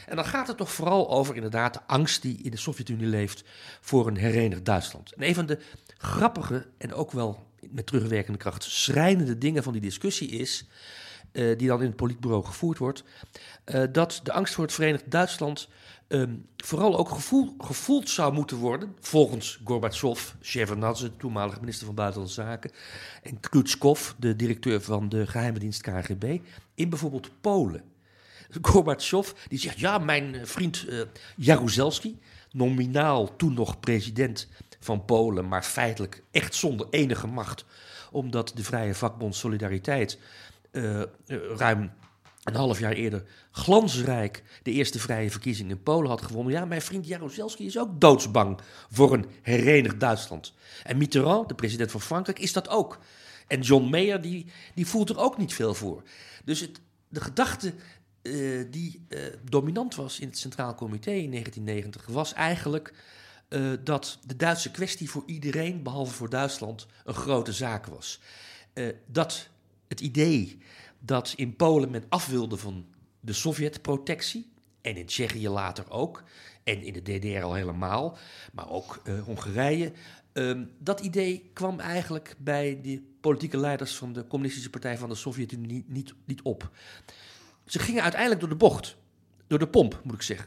En dan gaat het toch vooral over inderdaad de angst die in de Sovjet-Unie leeft voor een herenigd Duitsland. En een van de grappige en ook wel met terugwerkende kracht schrijnende dingen van die discussie is, uh, die dan in het politbureau gevoerd wordt, uh, dat de angst voor het Verenigd Duitsland um, vooral ook gevoel, gevoeld zou moeten worden, volgens Gorbachev, Shevardnadze, toenmalige minister van Buitenlandse Zaken, en Krutskov, de directeur van de geheime dienst KGB, in bijvoorbeeld Polen. Gorbachev die zegt, ja, mijn vriend uh, Jaruzelski, nominaal toen nog president van Polen, maar feitelijk echt zonder enige macht, omdat de Vrije Vakbond Solidariteit uh, ruim een half jaar eerder glansrijk de eerste vrije verkiezingen in Polen had gewonnen. Ja, mijn vriend Jaruzelski is ook doodsbang voor een herenigd Duitsland. En Mitterrand, de president van Frankrijk, is dat ook. En John Mayer, die, die voelt er ook niet veel voor. Dus het, de gedachte uh, die dominant was in het Centraal Comité in 1990 was eigenlijk uh, dat de Duitse kwestie voor iedereen, behalve voor Duitsland, een grote zaak was. dat het idee dat in Polen men af wilde van de Sovjet-protectie, en in Tsjechië later ook, en in de DDR al helemaal, maar ook Hongarije. Um, dat idee kwam eigenlijk bij de politieke leiders van de Communistische Partij van de Sovjet-Unie niet, niet op. Ze gingen uiteindelijk door de bocht. Door de pomp, moet ik zeggen.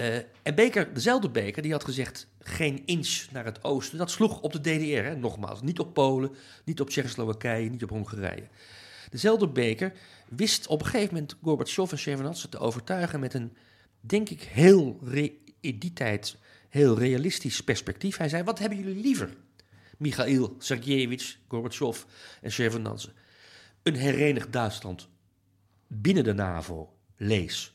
Uh, en Beker, dezelfde Beker, die had gezegd geen inch naar het oosten. Dat sloeg op de DDR, hè, nogmaals. Niet op Polen, niet op Tsjechoslowakije, niet op Hongarije. Dezelfde Beker wist op een gegeven moment Gorbachev en Shevardnadze te overtuigen met een, denk ik, heel in die tijd heel realistisch perspectief. Hij zei, wat hebben jullie liever? Michail Sergejevich, Gorbachev en Shevardnadze. Een herenigd Duitsland binnen de NAVO, lees,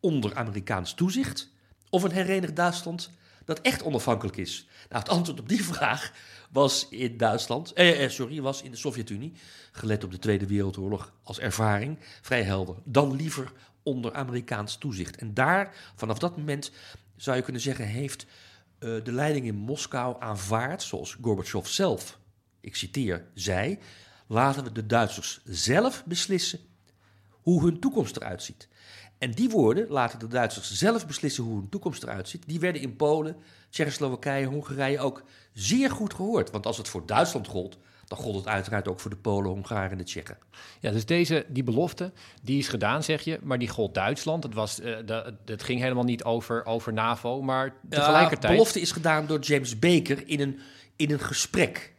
onder Amerikaans toezicht, of een herenigd Duitsland dat echt onafhankelijk is? Nou, het antwoord op die vraag was in Duitsland, eh, eh, sorry, was in de Sovjet-Unie, gelet op de Tweede Wereldoorlog als ervaring, vrij helder. Dan liever onder Amerikaans toezicht. En daar, vanaf dat moment, zou je kunnen zeggen, heeft uh, de leiding in Moskou aanvaard, zoals Gorbachev zelf, ik citeer, zei, laten we de Duitsers zelf beslissen hoe hun toekomst eruit ziet. En die woorden laten de Duitsers zelf beslissen hoe hun toekomst eruit ziet. Die werden in Polen, Tsjechoslowakije, Hongarije ook zeer goed gehoord. Want als het voor Duitsland gold, dan gold het uiteraard ook voor de Polen, Hongaren en de Tsjechen. Ja, dus deze, die belofte, die is gedaan, zeg je, maar die gold Duitsland. Het, was, uh, de, het ging helemaal niet over, over NAVO, maar tegelijkertijd... de belofte is gedaan door James Baker in een, in een gesprek.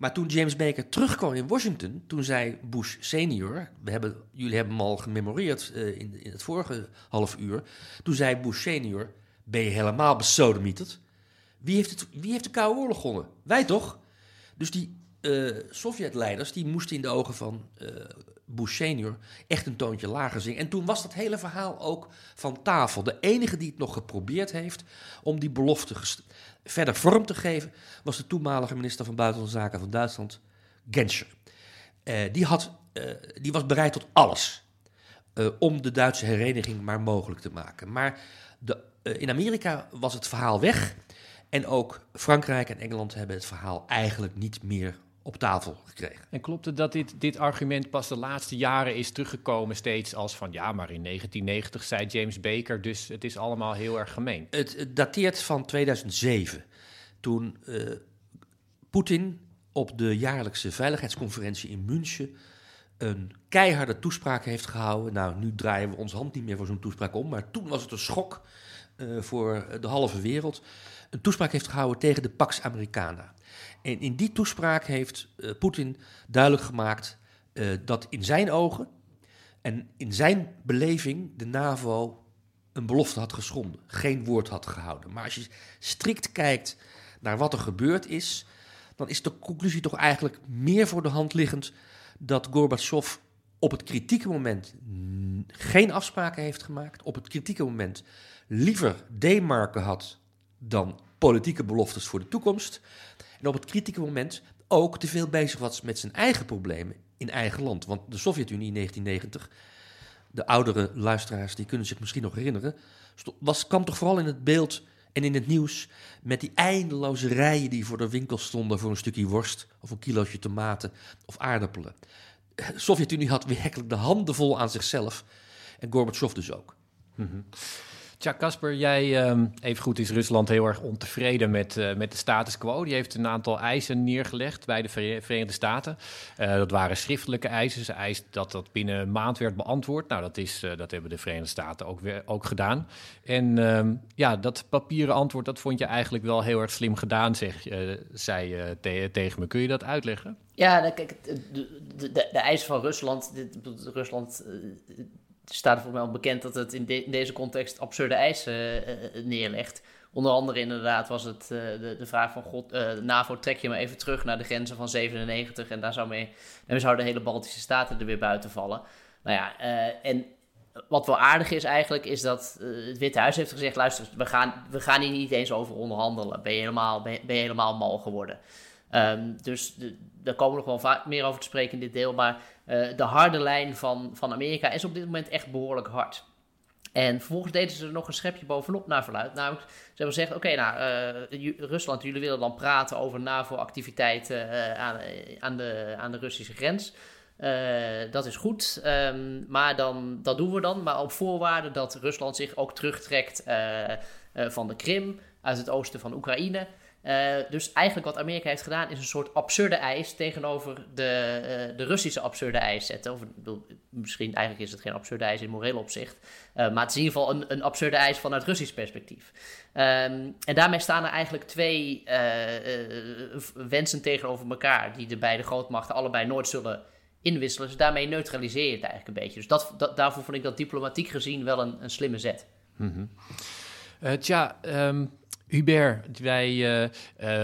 Maar toen James Baker terugkwam in Washington, toen zei Bush senior, we hebben, jullie hebben hem al gememoreerd uh, in, in het vorige half uur, toen zei Bush senior, ben je helemaal besodemieterd? Wie heeft, het, wie heeft de Koude Oorlog gewonnen? Wij toch? Dus die uh, Sovjet-leiders, die moesten in de ogen van uh, Bush senior echt een toontje lager zingen. En toen was dat hele verhaal ook van tafel. De enige die het nog geprobeerd heeft om die belofte verder vorm te geven, was de toenmalige minister van Buitenlandse Zaken van Duitsland, Genscher. Uh, die, had, uh, die was bereid tot alles uh, om de Duitse hereniging maar mogelijk te maken. Maar de, in Amerika was het verhaal weg. En ook Frankrijk en Engeland hebben het verhaal eigenlijk niet meer op tafel gekregen. En klopt het dat dit, dit argument pas de laatste jaren is teruggekomen steeds als van ja, maar in 1990 zei James Baker, dus het is allemaal heel erg gemeen. Het, het dateert van 2007, toen uh, Poetin op de jaarlijkse veiligheidsconferentie in München een keiharde toespraak heeft gehouden. Nou, nu draaien we onze hand niet meer voor zo'n toespraak om, maar toen was het een schok uh, voor de halve wereld. Een toespraak heeft gehouden tegen de Pax Americana. En in die toespraak heeft uh, Poetin duidelijk gemaakt uh, dat in zijn ogen en in zijn beleving de NAVO een belofte had geschonden, geen woord had gehouden. Maar als je strikt kijkt naar wat er gebeurd is, dan is de conclusie toch eigenlijk meer voor de hand liggend dat Gorbachev op het kritieke moment geen afspraken heeft gemaakt, op het kritieke moment liever D-marken had dan politieke beloftes voor de toekomst. En op het kritieke moment ook te veel bezig was met zijn eigen problemen in eigen land. Want de Sovjet-Unie in 1990, de oudere luisteraars die kunnen zich misschien nog herinneren, was, kwam toch vooral in het beeld en in het nieuws met die eindeloze rijen die voor de winkel stonden voor een stukje worst of een kilootje tomaten of aardappelen. De Sovjet-Unie had werkelijk de handen vol aan zichzelf en Gorbachev dus ook. Mm Tja, Casper, jij, um, even goed is Rusland heel erg ontevreden met, uh, met de status quo. Die heeft een aantal eisen neergelegd bij de Verenigde Staten. Uh, dat waren schriftelijke eisen. Ze eist dat dat binnen een maand werd beantwoord. Nou, dat, is, uh, dat hebben de Verenigde Staten ook, weer, ook gedaan. En um, ja, dat papieren antwoord, dat vond je eigenlijk wel heel erg slim gedaan, zeg, zei je te tegen me. Kun je dat uitleggen? Ja, nou, kijk, de, de, de, de eisen van Rusland, dit, Rusland staat er voor mij al bekend dat het in, deze context absurde eisen uh, neerlegt. Onder andere inderdaad was het uh, de, de, vraag van God, uh, NAVO trek je maar even terug naar de grenzen van 97 en daar zou mee, en zouden de hele Baltische Staten er weer buiten vallen. Nou ja, en wat wel aardig is eigenlijk, is dat het Witte Huis heeft gezegd, luister, we gaan, we gaan hier niet eens over onderhandelen. Ben je helemaal, ben, je helemaal mal geworden. Um, dus de, daar komen we nog wel meer over te spreken in dit deel. Maar uh, de harde lijn van, van Amerika is op dit moment echt behoorlijk hard. En vervolgens deden ze er nog een schepje bovenop naar verluid. Namelijk, ze hebben gezegd: Oké, nou, uh, Rusland, jullie willen dan praten over NAVO-activiteiten uh, aan, de, aan de Russische grens. dat is goed, um, maar dan, dat doen we dan. Maar op voorwaarde dat Rusland zich ook terugtrekt van de Krim, uit het oosten van Oekraïne. Uh, dus eigenlijk wat Amerika heeft gedaan is een soort absurde eis tegenover de, uh, de Russische absurde eis zetten. Of bedoel, misschien eigenlijk is het geen absurde eis in moreel opzicht. Uh, maar het is in ieder geval een, een absurde eis vanuit Russisch perspectief. Um, en daarmee staan er eigenlijk twee wensen tegenover elkaar. Die de beide grootmachten allebei nooit zullen inwisselen. Dus daarmee neutraliseer je het eigenlijk een beetje. Dus dat, dat, daarvoor vond ik dat diplomatiek gezien wel een, een slimme zet. Mm tja, um Hubert, wij, uh, uh,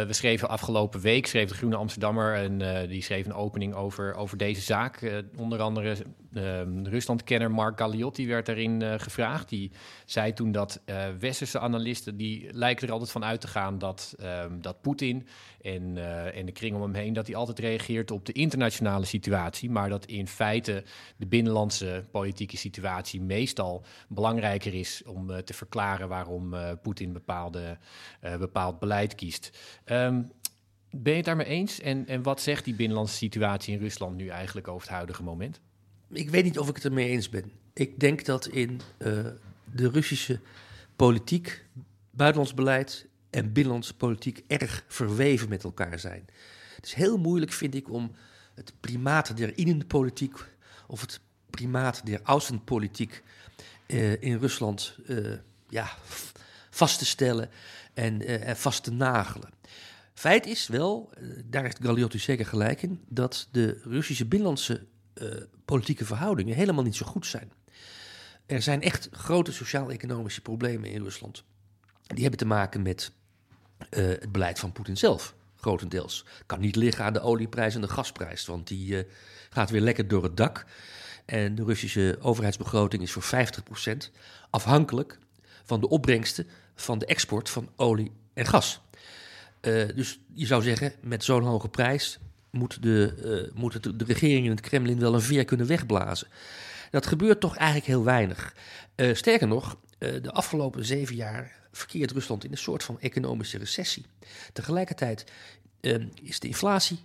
we schreven afgelopen week, schreef de Groene Amsterdammer, en uh, die schreef een opening over, over deze zaak. onder andere ehm, Ruslandkenner Mark Galliotti werd daarin gevraagd. Die zei toen dat westerse analisten, die lijken er altijd van uit te gaan dat, um, dat Poetin en, en de kring om hem heen, dat hij altijd reageert op de internationale situatie, maar dat in feite de binnenlandse politieke situatie meestal belangrijker is om te verklaren waarom Poetin bepaalde bepaald beleid kiest. Um, ben je het daarmee eens? En, en wat zegt die binnenlandse situatie in Rusland nu eigenlijk over het huidige moment? Ik weet niet of ik het ermee eens ben. Ik denk dat in uh, de Russische politiek, buitenlands beleid en binnenlandse politiek erg verweven met elkaar zijn. Het is heel moeilijk, vind ik, om het primaat der innenpolitiek of het primaat der außenpolitiek uh, in Rusland uh, ja, vast te stellen en, vast te nagelen. Feit is wel, daar heeft Galliotti zeker gelijk in, dat de Russische binnenlandse uh, politieke verhoudingen helemaal niet zo goed zijn. Er zijn echt grote sociaal-economische problemen in Rusland. Die hebben te maken met het beleid van Poetin zelf, grotendeels. Kan niet liggen aan de olieprijs en de gasprijs, want die gaat weer lekker door het dak. En de Russische overheidsbegroting is voor 50% afhankelijk van de opbrengsten van de export van olie en gas. Uh, dus je zou zeggen, met zo'n hoge prijs moet, de, uh, moet de regering in het Kremlin wel een veer kunnen wegblazen. Dat gebeurt toch eigenlijk heel weinig. Uh, sterker nog, de afgelopen zeven jaar verkeert Rusland in een soort van economische recessie. Tegelijkertijd is de inflatie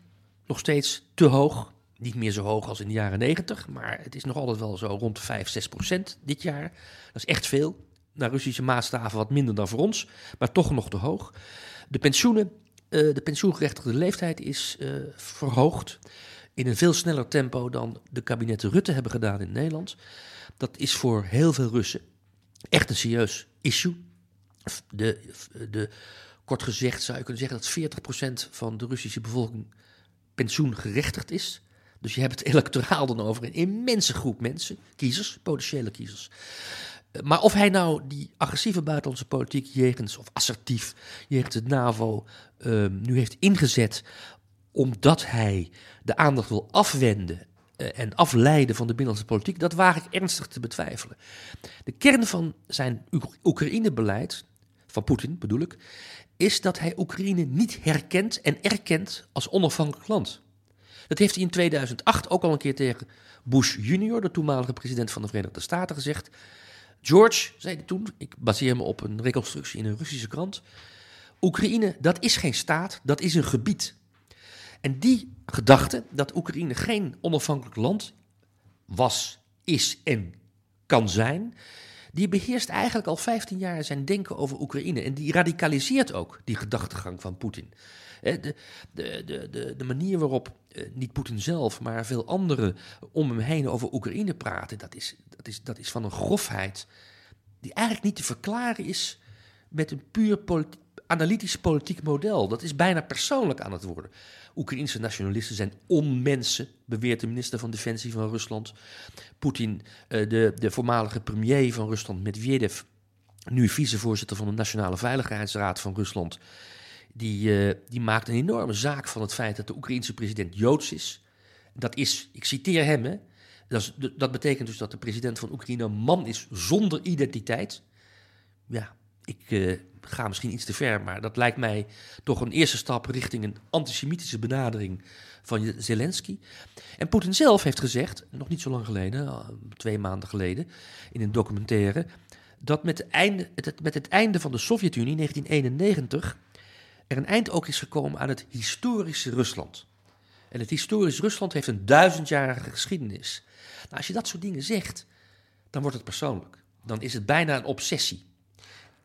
nog steeds te hoog. Niet meer zo hoog als in de jaren 90, maar het is nog altijd wel zo rond de 5, 6 procent dit jaar. Dat is echt veel. Naar Russische maatstaven wat minder dan voor ons, maar toch nog te hoog. De pensioenen, uh, de pensioengerechtigde leeftijd is uh, verhoogd in een veel sneller tempo dan de kabinetten Rutte hebben gedaan in Nederland. Dat is voor heel veel Russen echt een serieus issue. De, de, kort gezegd zou je kunnen zeggen dat 40% van de Russische bevolking pensioengerechtigd is. Dus je hebt het electoraal dan over een immense groep mensen, kiezers, potentiële kiezers. Eh, maar of hij nou die agressieve buitenlandse politiek jegens, of assertief, jegens het NAVO um, nu heeft ingezet omdat hij de aandacht wil afwenden uh, en afleiden van de binnenlandse politiek, dat waag ik ernstig te betwijfelen. De kern van zijn Oekraïne-beleid, van Poetin bedoel ik, is dat hij Oekraïne niet herkent en erkent als onafhankelijk land. Dat heeft hij in 2008 ook al een keer tegen Bush junior, de toenmalige president van de Verenigde Staten, gezegd. George, zei toen, ik baseer me op een reconstructie in een Russische krant. Oekraïne, dat is geen staat, dat is een gebied. En die gedachte dat Oekraïne geen onafhankelijk land was, is en kan zijn, die beheerst eigenlijk al 15 jaar zijn denken over Oekraïne. En die radicaliseert ook die gedachtegang van Poetin. De, de, de, de, manier waarop eh, niet Poetin zelf, maar veel anderen om hem heen over Oekraïne praten, dat is, dat is, dat is van een grofheid die eigenlijk niet te verklaren is met een puur analytisch politiek model. Dat is bijna persoonlijk aan het worden. Oekraïnse nationalisten zijn onmensen, beweert de minister van Defensie van Rusland. Poetin, eh, de, de voormalige premier van Rusland, Medvedev, nu vicevoorzitter van de Nationale Veiligheidsraad van Rusland, die, uh, die maakt een enorme zaak van het feit dat de Oekraïense president Joods is. Dat is, ik citeer hem, hè, dat, dat betekent dus dat de president van Oekraïne een man is zonder identiteit. Ja, ik uh, ga misschien iets te ver, maar dat lijkt mij toch een eerste stap richting een antisemitische benadering van Zelensky. En Poetin zelf heeft gezegd, nog niet zo lang geleden, twee maanden geleden, in een documentaire, dat met, het einde, met het einde van de Sovjet-Unie, 1991, er een eind ook is gekomen aan het historische Rusland. En het historische Rusland heeft een duizendjarige geschiedenis. Nou, als je dat soort dingen zegt, dan wordt het persoonlijk. Dan is het bijna een obsessie.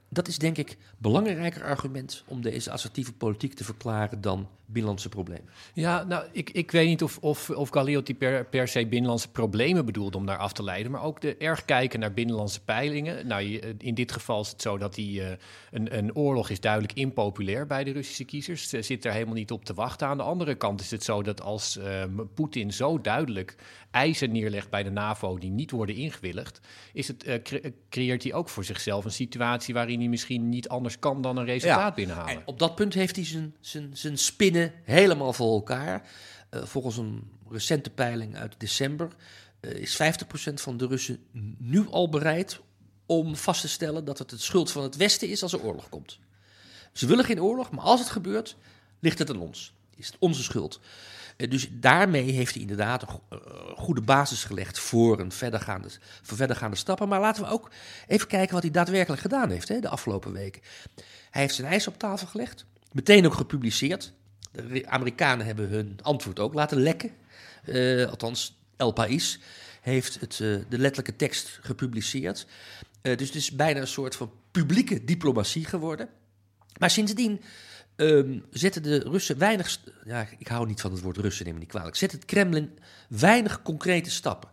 Dat is denk ik een belangrijker argument om deze assertieve politiek te verklaren dan binnenlandse problemen. Ja, nou, ik, ik weet niet of, of, of per, per se binnenlandse problemen bedoelde om daar af te leiden, maar ook de erg kijken naar binnenlandse peilingen. Nou, in dit geval is het zo dat die, uh, een, een oorlog is duidelijk impopulair bij de Russische kiezers. Ze zitten er helemaal niet op te wachten. Aan de andere kant is het zo dat als uh, Poetin zo duidelijk eisen neerlegt bij de NAVO die niet worden ingewilligd, is het, uh, creëert hij ook voor zichzelf een situatie waarin hij misschien niet anders kan dan een resultaat ja, binnenhalen. En op dat punt heeft hij zijn, zijn, zijn spin helemaal voor elkaar. Uh, volgens een recente peiling uit december uh, is 50% van de Russen nu al bereid om vast te stellen dat het het schuld van het Westen is als er oorlog komt. Ze willen geen oorlog, maar als het gebeurt, ligt het aan ons. Is het onze schuld. Uh, dus daarmee heeft hij inderdaad een goede basis gelegd voor, een verdergaande, voor verdergaande stappen. Maar laten we ook even kijken wat hij daadwerkelijk gedaan heeft hè, de afgelopen weken. Hij heeft zijn eis op tafel gelegd, meteen ook gepubliceerd. De Amerikanen hebben hun antwoord ook laten lekken. Uh, althans, El País heeft het, de letterlijke tekst gepubliceerd. Dus het is bijna een soort van publieke diplomatie geworden. Maar sindsdien um, zetten de Russen weinig. Ja, ik hou niet van het woord Russen, neem me niet kwalijk. Zet het Kremlin weinig concrete stappen.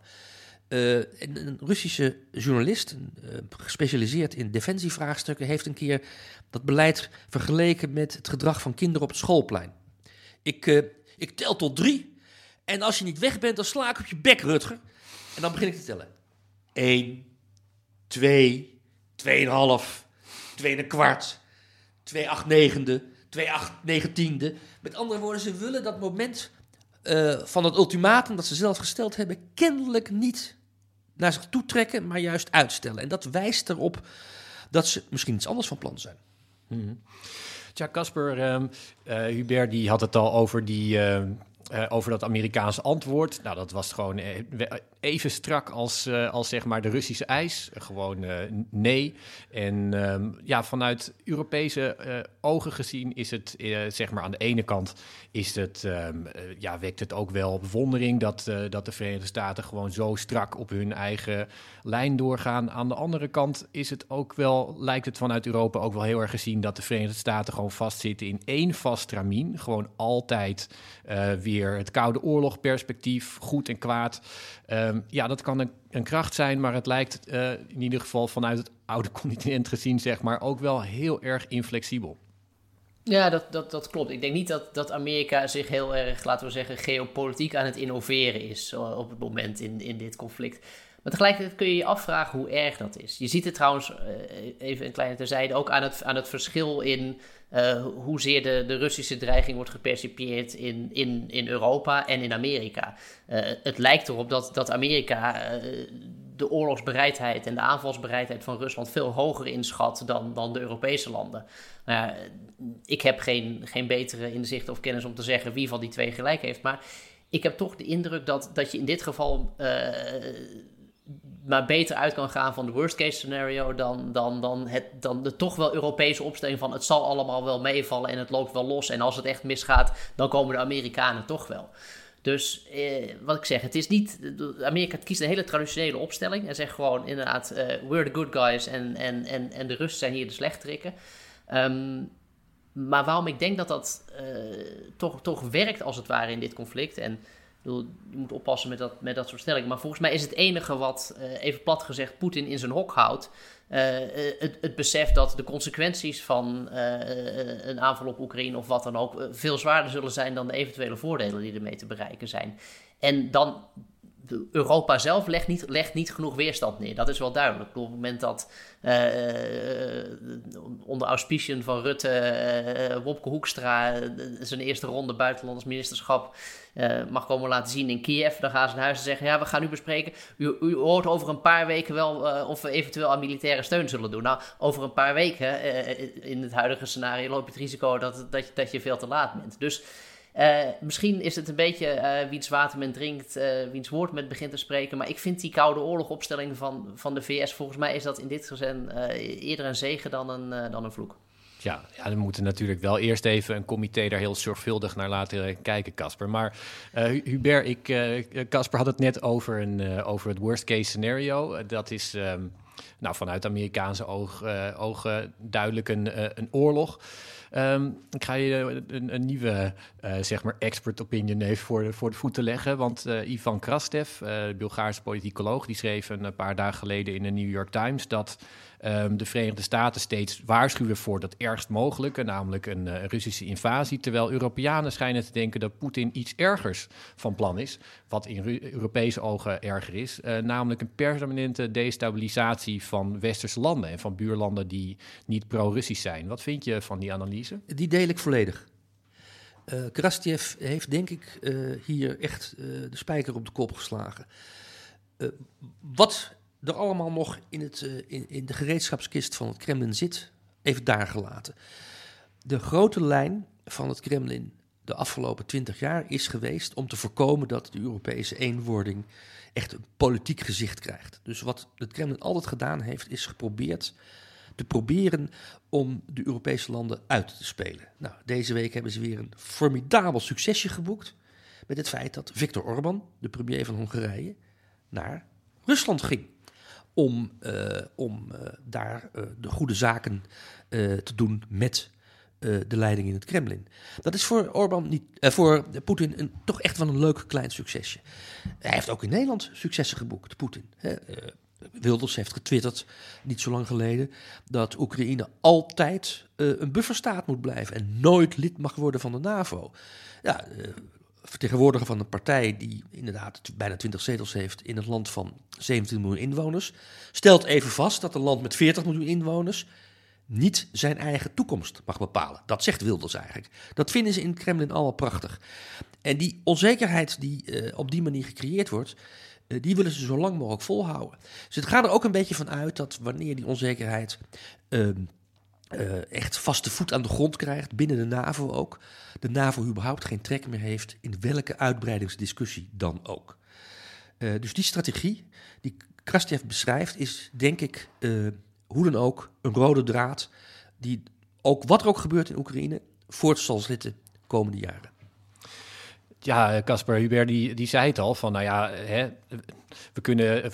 Uh, een, Russische journalist, uh, gespecialiseerd in defensievraagstukken, heeft een keer dat beleid vergeleken met het gedrag van kinderen op het schoolplein. Ik, uh, ik tel tot drie. En als je niet weg bent, dan sla ik op je bek, Rutger. En dan begin ik te tellen. Eén, twee, tweeënhalf, twee en kwart, twee acht negende, twee acht negentiende. Met andere woorden, ze willen dat moment uh, van het ultimatum dat ze zelf gesteld hebben, kennelijk niet naar zich toe trekken, maar juist uitstellen. En dat wijst erop dat ze misschien iets anders van plan zijn. Mm. Tja, Casper, uh, Hubert die had het al over die, uh, uh, over dat Amerikaanse antwoord. Nou, dat was gewoon even strak als, uh, als zeg maar de Russische eis. gewoon nee. En ehm, ja, vanuit Europese ogen gezien is het zeg maar aan de ene kant is het, ehm, ja, wekt het ook wel bewondering dat, dat de Verenigde Staten gewoon zo strak op hun eigen lijn doorgaan. Aan de andere kant is het ook wel, lijkt het vanuit Europa ook wel heel erg gezien dat de Verenigde Staten gewoon vastzitten in één vast tramien. Gewoon altijd uh, het Koude Oorlog-perspectief, goed en kwaad. Um, ja, dat kan een, een, kracht zijn, maar het lijkt uh, in ieder geval vanuit het oude continent gezien, zeg maar, ook wel heel erg inflexibel. Ja, dat, dat, dat klopt. Ik denk niet dat, dat Amerika zich heel erg, laten we zeggen, geopolitiek aan het innoveren is uh, op het moment in, in dit conflict. Maar tegelijkertijd kun je je afvragen hoe erg dat is. Je ziet het trouwens, uh, even een kleine terzijde, ook aan het, aan het verschil in uh, hoezeer de, de Russische dreiging wordt gepercipieerd in, in, in Europa en in Amerika. Uh, het lijkt erop dat, dat Amerika de oorlogsbereidheid en de aanvalsbereidheid van Rusland veel hoger inschat dan, dan de Europese landen. Nou ja, ik heb geen, geen betere inzicht of kennis om te zeggen wie van die twee gelijk heeft, maar ik heb toch de indruk dat, dat je in dit geval maar beter uit kan gaan van de worst case scenario dan, dan, dan, het, dan de toch wel Europese opstelling van het zal allemaal wel meevallen en het loopt wel los. En als het echt misgaat, dan komen de Amerikanen toch wel. Dus eh, wat ik zeg, het is niet. Amerika kiest een hele traditionele opstelling en zegt gewoon inderdaad: uh, we're the good guys en, en, en, en de Russen zijn hier de slechterikken. Um, maar waarom ik denk dat dat uh, toch, toch werkt als het ware in dit conflict. En je moet oppassen met dat, met dat soort stellingen. Maar volgens mij is het enige wat, uh, even plat gezegd, Poetin in zijn hok houdt. Uh, het, het besef dat de consequenties van een aanval op Oekraïne of wat dan ook veel zwaarder zullen zijn dan de eventuele voordelen die ermee te bereiken zijn. En dan Europa zelf legt niet, legt niet genoeg weerstand neer. Dat is wel duidelijk. Op het moment dat uh, onder auspiciën van Rutte, uh, Wopke Hoekstra zijn eerste ronde buitenlands ministerschap mag komen laten zien in Kiev, dan gaan ze naar huis en zeggen: Ja, we gaan nu bespreken. U, u hoort over een paar weken wel of we eventueel aan militaire steun zullen doen. Nou, over een paar weken in het huidige scenario loop je het risico dat, dat, dat je veel te laat bent. Dus. Uh, misschien is het een beetje uh, wiens water men drinkt, uh, wiens woord men begint te spreken. Maar ik vind die Koude Oorlogopstelling van, van de VS, volgens mij is dat in dit gezin eerder een zegen dan een, dan een vloek. Ja, ja, we moeten natuurlijk wel eerst even een comité daar heel zorgvuldig naar laten kijken, Casper. Maar Hubert, ik, Casper had het net over, een, over het worst case scenario. dat is um, nou, vanuit Amerikaanse oog, ogen duidelijk een, een oorlog. Um, ik ga je een, nieuwe uh, zeg maar expert opinion even voor de, voor de voeten leggen. Want uh, Ivan Krastev, uh, de Bulgaarse politicoloog, die schreef een paar dagen geleden in de New York Times dat um, de Verenigde Staten steeds waarschuwen voor dat ergst mogelijke, namelijk een uh, Russische invasie. Terwijl Europeanen schijnen te denken dat Poetin iets ergers van plan is, wat in Europese ogen erger is, uh, namelijk een permanente destabilisatie van westerse landen en van buurlanden die niet pro-Russisch zijn. Wat vind je van die analyse? Die deel ik volledig. Uh, Krastjev heeft denk ik hier echt de spijker op de kop geslagen. wat er allemaal nog in, het, uh, in, in, de gereedschapskist van het Kremlin zit, even daar gelaten. De grote lijn van het Kremlin de afgelopen twintig jaar is geweest om te voorkomen dat de Europese eenwording echt een politiek gezicht krijgt. Dus wat het Kremlin altijd gedaan heeft, is geprobeerd te proberen om de Europese landen uit te spelen. Nou, deze week hebben ze weer een formidabel succesje geboekt met het feit dat Viktor Orban, de premier van Hongarije, naar Rusland ging om, uh, om uh, daar uh, de goede zaken te doen met de leiding in het Kremlin. Dat is voor Orbán niet, voor Poetin een, toch echt wel een leuk klein succesje. Hij heeft ook in Nederland successen geboekt, Poetin. Wilders heeft getwitterd, niet zo lang geleden, dat Oekraïne altijd een bufferstaat moet blijven en nooit lid mag worden van de NAVO. Ja, vertegenwoordiger van een partij die inderdaad bijna 20 zetels heeft in een land van 17 miljoen inwoners, stelt even vast dat een land met 40 miljoen inwoners niet zijn eigen toekomst mag bepalen. Dat zegt Wilders eigenlijk. Dat vinden ze in het Kremlin allemaal prachtig. En die onzekerheid die uh, op die manier gecreëerd wordt, uh, die willen ze zo lang mogelijk volhouden. Dus het gaat er ook een beetje van uit dat wanneer die onzekerheid uh, uh, echt vaste voet aan de grond krijgt, binnen de NAVO ook. De NAVO überhaupt geen trek meer heeft in welke uitbreidingsdiscussie dan ook. Uh, dus die strategie die Krastjev beschrijft, is denk ik uh, hoe dan ook een rode draad die ook wat er ook gebeurt in Oekraïne voort zal zitten komende jaren. Ja, Casper Hubert die, die zei het al, van nou ja, hè, we kunnen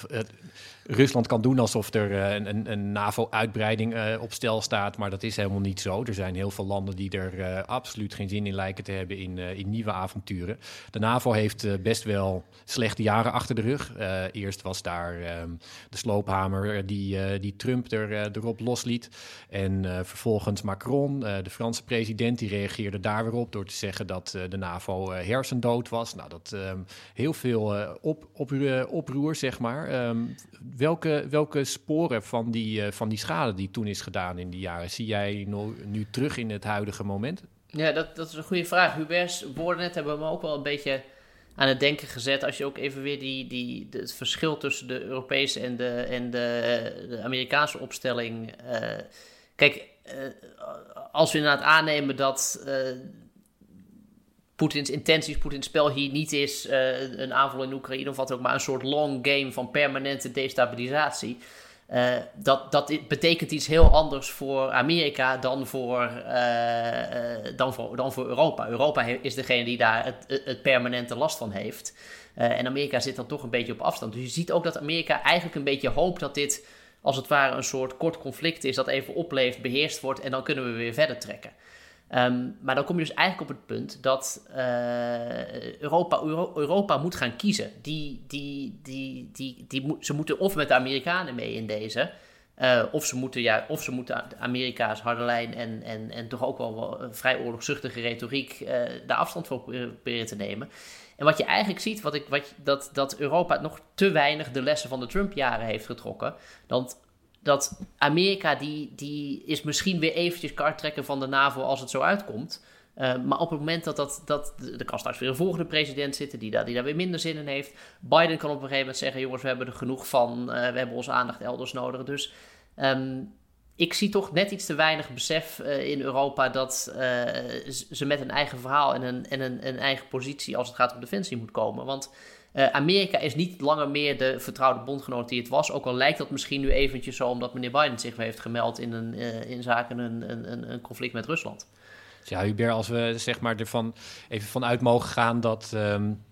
Rusland kan doen alsof er uh, een, een NAVO-uitbreiding uh, op stel staat, maar dat is helemaal niet zo. Er zijn heel veel landen die er uh, absoluut geen zin in lijken te hebben in, in nieuwe avonturen. De NAVO heeft best wel slechte jaren achter de rug. eerst was daar ehm, de sloophamer die, die Trump er, erop losliet. En vervolgens Macron, de Franse president, die reageerde daar weer op door te zeggen dat de NAVO hersendood was. Nou, dat ehm, heel veel op, op, oproer, zeg maar. Um, welke, welke sporen van die, uh, van die schade die toen is gedaan in die jaren zie jij nu, nu terug in het huidige moment? Ja, dat, dat is een goede vraag. Hubert's woorden net hebben me ook wel een beetje aan het denken gezet. Als je ook even weer die, die, het verschil tussen de Europese en de, en de, Amerikaanse opstelling. Uh, kijk, uh, als we inderdaad aannemen dat Poetins intenties, Poetins spel hier niet is uh, een aanval in Oekraïne of wat ook, maar een soort long game van permanente destabilisatie. Uh, dat, dat betekent iets heel anders voor Amerika dan voor, uh, dan voor, dan voor Europa. Europa is degene die daar het, het permanente last van heeft. en Amerika zit dan toch een beetje op afstand. Dus je ziet ook dat Amerika eigenlijk een beetje hoopt dat dit als het ware een soort kort conflict is dat even opleeft, beheerst wordt en dan kunnen we weer verder trekken. Um, maar dan kom je dus eigenlijk op het punt dat uh, Europa, Europa moet gaan kiezen. Die, die, die, die, die, ze moeten of met de Amerikanen mee in deze, uh, of, ze moeten, ja, of ze moeten Amerika's harde lijn en, en, en toch ook wel, wel vrij oorlogzuchtige retoriek uh, daar afstand voor proberen te nemen. En wat je eigenlijk ziet, wat ik, wat, dat, dat Europa nog te weinig de lessen van de Trump-jaren heeft getrokken. Want dat Amerika die, die is misschien weer eventjes karttrekken van de NAVO als het zo uitkomt. Uh, maar op het moment dat, dat, dat er kan straks weer een volgende president zitten die daar, die daar weer minder zin in heeft. Biden kan op een gegeven moment zeggen: jongens, we hebben er genoeg van, uh, we hebben onze aandacht elders nodig. Dus um, ik zie toch net iets te weinig besef uh, in Europa dat ze met een eigen verhaal en, een, en een, een eigen positie als het gaat om defensie moet komen. Want uh, Amerika is niet langer meer de vertrouwde bondgenoot die het was. Ook al lijkt dat misschien nu eventjes zo, omdat meneer Biden zich heeft gemeld in, een, in zaken een, een, een, conflict met Rusland. Ja, Hubert, als we zeg maar ervan even vanuit mogen gaan dat. Um,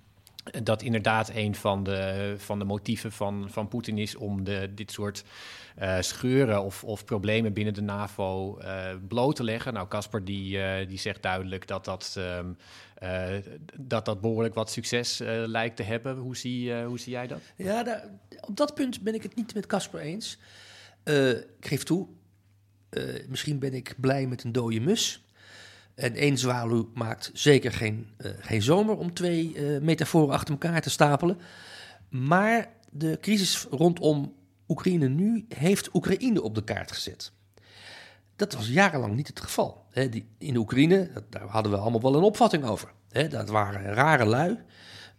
dat inderdaad een van de, van de motieven van, van Poetin is om de, dit soort uh, scheuren of, of problemen binnen de NAVO bloot te leggen. Nou, Casper die, die zegt duidelijk dat dat uh, dat dat behoorlijk wat succes uh, lijkt te hebben. Hoe zie, uh, hoe zie jij dat? Ja, daar, op dat punt ben ik het niet met Casper eens. ik geef toe, misschien ben ik blij met een dode mus. En één zwaluw maakt zeker geen, geen zomer om twee metaforen achter elkaar te stapelen. Maar de crisis rondom Oekraïne nu heeft Oekraïne op de kaart gezet. Dat was jarenlang niet het geval. in Oekraïne, daar hadden we allemaal wel een opvatting over. dat waren rare lui,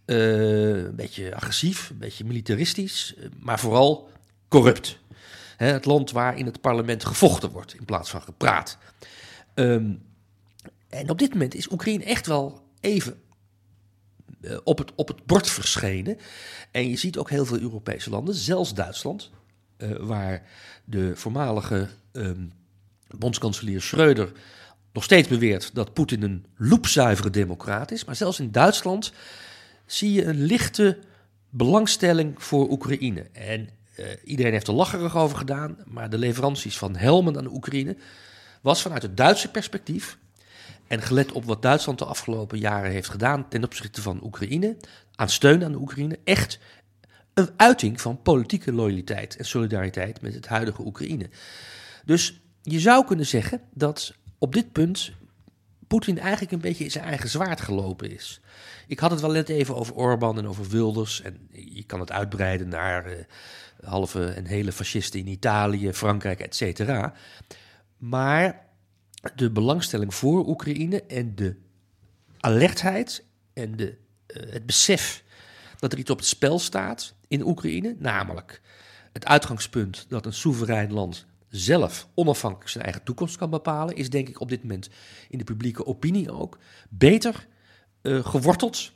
uh, een beetje agressief, een beetje militaristisch, eh, maar vooral corrupt. het land waar in het parlement gevochten wordt in plaats van gepraat. Um, en op dit moment is Oekraïne echt wel even uh, op, het, op het bord verschenen. En je ziet ook heel veel Europese landen, zelfs Duitsland, waar de voormalige um, Bondskanselier Schreuder nog steeds beweert dat Poetin een loepzuivere democraat is. Maar zelfs in Duitsland zie je een lichte belangstelling voor Oekraïne. En uh, iedereen heeft er lacherig over gedaan, maar de leveranties van helmen aan de Oekraïne was vanuit het Duitse perspectief en gelet op wat Duitsland de afgelopen jaren heeft gedaan ten opzichte van Oekraïne, aan steun aan de Oekraïne, echt een uiting van politieke loyaliteit en solidariteit met het huidige Oekraïne. Dus je zou kunnen zeggen dat op dit punt Poetin eigenlijk een beetje in zijn eigen zwaard gelopen is. Ik had het wel net even over Orbán en over Wilders. En je kan het uitbreiden naar uh, halve en hele fascisten in Italië, Frankrijk, et cetera. Maar de belangstelling voor Oekraïne en de alertheid en de, uh, het besef dat er iets op het spel staat in Oekraïne, namelijk het uitgangspunt dat een soeverein land zelf onafhankelijk zijn eigen toekomst kan bepalen, is denk ik op dit moment in de publieke opinie ook beter uh, geworteld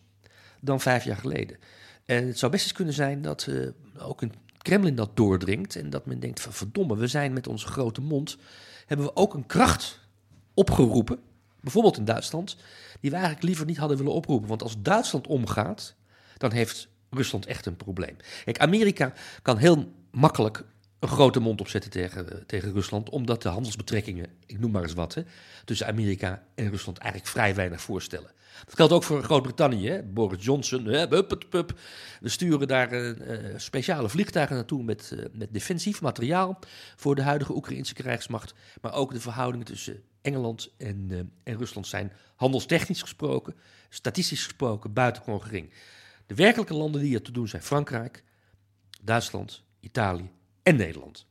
dan vijf jaar geleden. En het zou best eens kunnen zijn dat uh, ook in Kremlin dat doordringt en dat men denkt van verdomme, we zijn met onze grote mond, hebben we ook een kracht opgeroepen, bijvoorbeeld in Duitsland, die we eigenlijk liever niet hadden willen oproepen. Want als Duitsland omgaat, dan heeft Rusland echt een probleem. Kijk, Amerika kan heel makkelijk een grote mond opzetten tegen, tegen Rusland, omdat de handelsbetrekkingen, ik noem maar eens wat, hè, tussen Amerika en Rusland eigenlijk vrij weinig voorstellen. Dat geldt ook voor Groot-Brittannië. Boris Johnson, hè, we sturen daar uh, speciale vliegtuigen naartoe met, uh, met defensief materiaal voor de huidige Oekraïnse krijgsmacht. Maar ook de verhoudingen tussen Engeland en, en Rusland zijn handelstechnisch gesproken, statistisch gesproken, buitengewoon gering. De werkelijke landen die er te doen zijn Frankrijk, Duitsland, Italië en Nederland.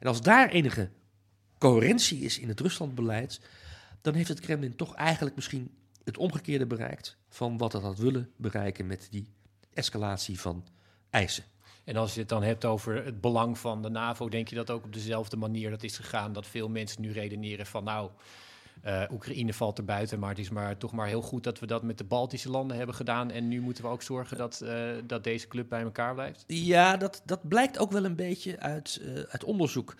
En als daar enige coherentie is in het Ruslandbeleid, dan heeft het Kremlin toch eigenlijk misschien het omgekeerde bereikt van wat het had willen bereiken met die escalatie van eisen. En als je het dan hebt over het belang van de NAVO, denk je dat ook op dezelfde manier dat is gegaan? Dat veel mensen nu redeneren van nou, uh, Oekraïne valt er buiten, maar het is maar toch maar heel goed dat we dat met de Baltische landen hebben gedaan. En nu moeten we ook zorgen dat, uh, dat deze club bij elkaar blijft. Ja, dat, dat blijkt ook wel een beetje uit, uh, uit onderzoek.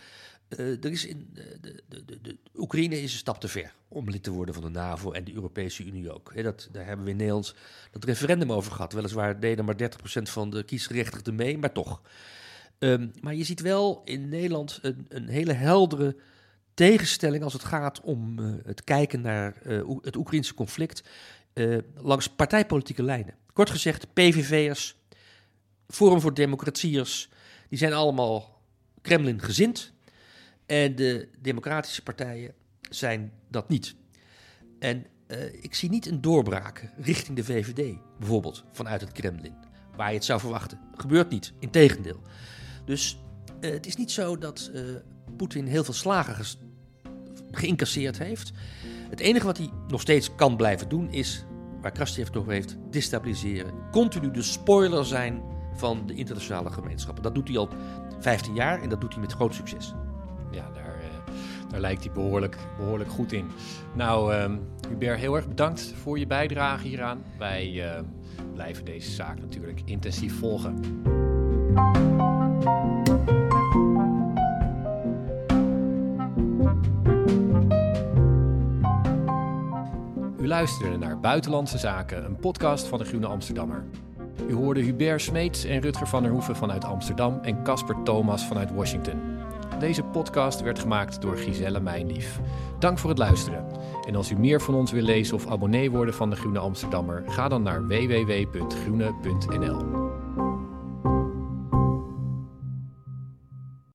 er is in, de, de, de, Oekraïne is een stap te ver om lid te worden van de NAVO en de Europese Unie ook. Dat, daar hebben we in Nederland dat referendum over gehad. Weliswaar deden maar 30% van de kiesgerechtigden mee, maar toch. Um, maar je ziet wel in Nederland een, een hele heldere tegenstelling als het gaat om uh, het kijken naar uh, het Oekraïnse conflict uh, langs partijpolitieke lijnen. Kort gezegd, PVV'ers, Forum voor Democratiërs, die zijn allemaal Kremlin gezind. En de democratische partijen zijn dat niet. En ik zie niet een doorbraak richting de VVD, bijvoorbeeld vanuit het Kremlin, waar je het zou verwachten. Gebeurt niet, integendeel. Dus het is niet zo dat Poetin heel veel slagen geïncasseerd heeft. Het enige wat hij nog steeds kan blijven doen is, waar Krastjev het over heeft, destabiliseren. Continu de spoiler zijn van de internationale gemeenschappen. Dat doet hij al 15 jaar en dat doet hij met groot succes. Ja, daar, uh, daar lijkt hij behoorlijk, behoorlijk goed in. Nou, um, Hubert, heel erg bedankt voor je bijdrage hieraan. Wij uh, blijven deze zaak natuurlijk intensief volgen. U luisterde naar Buitenlandse Zaken, een podcast van de Groene Amsterdammer. U hoorde Hubert Smeets en Rutger van der Hoeven vanuit Amsterdam en Casper Thomas vanuit Washington. Deze podcast werd gemaakt door Giselle Mijnlief. Dank voor het luisteren. En als u meer van ons wil lezen of abonnee worden van de Groene Amsterdammer, ga dan naar www.groene.nl.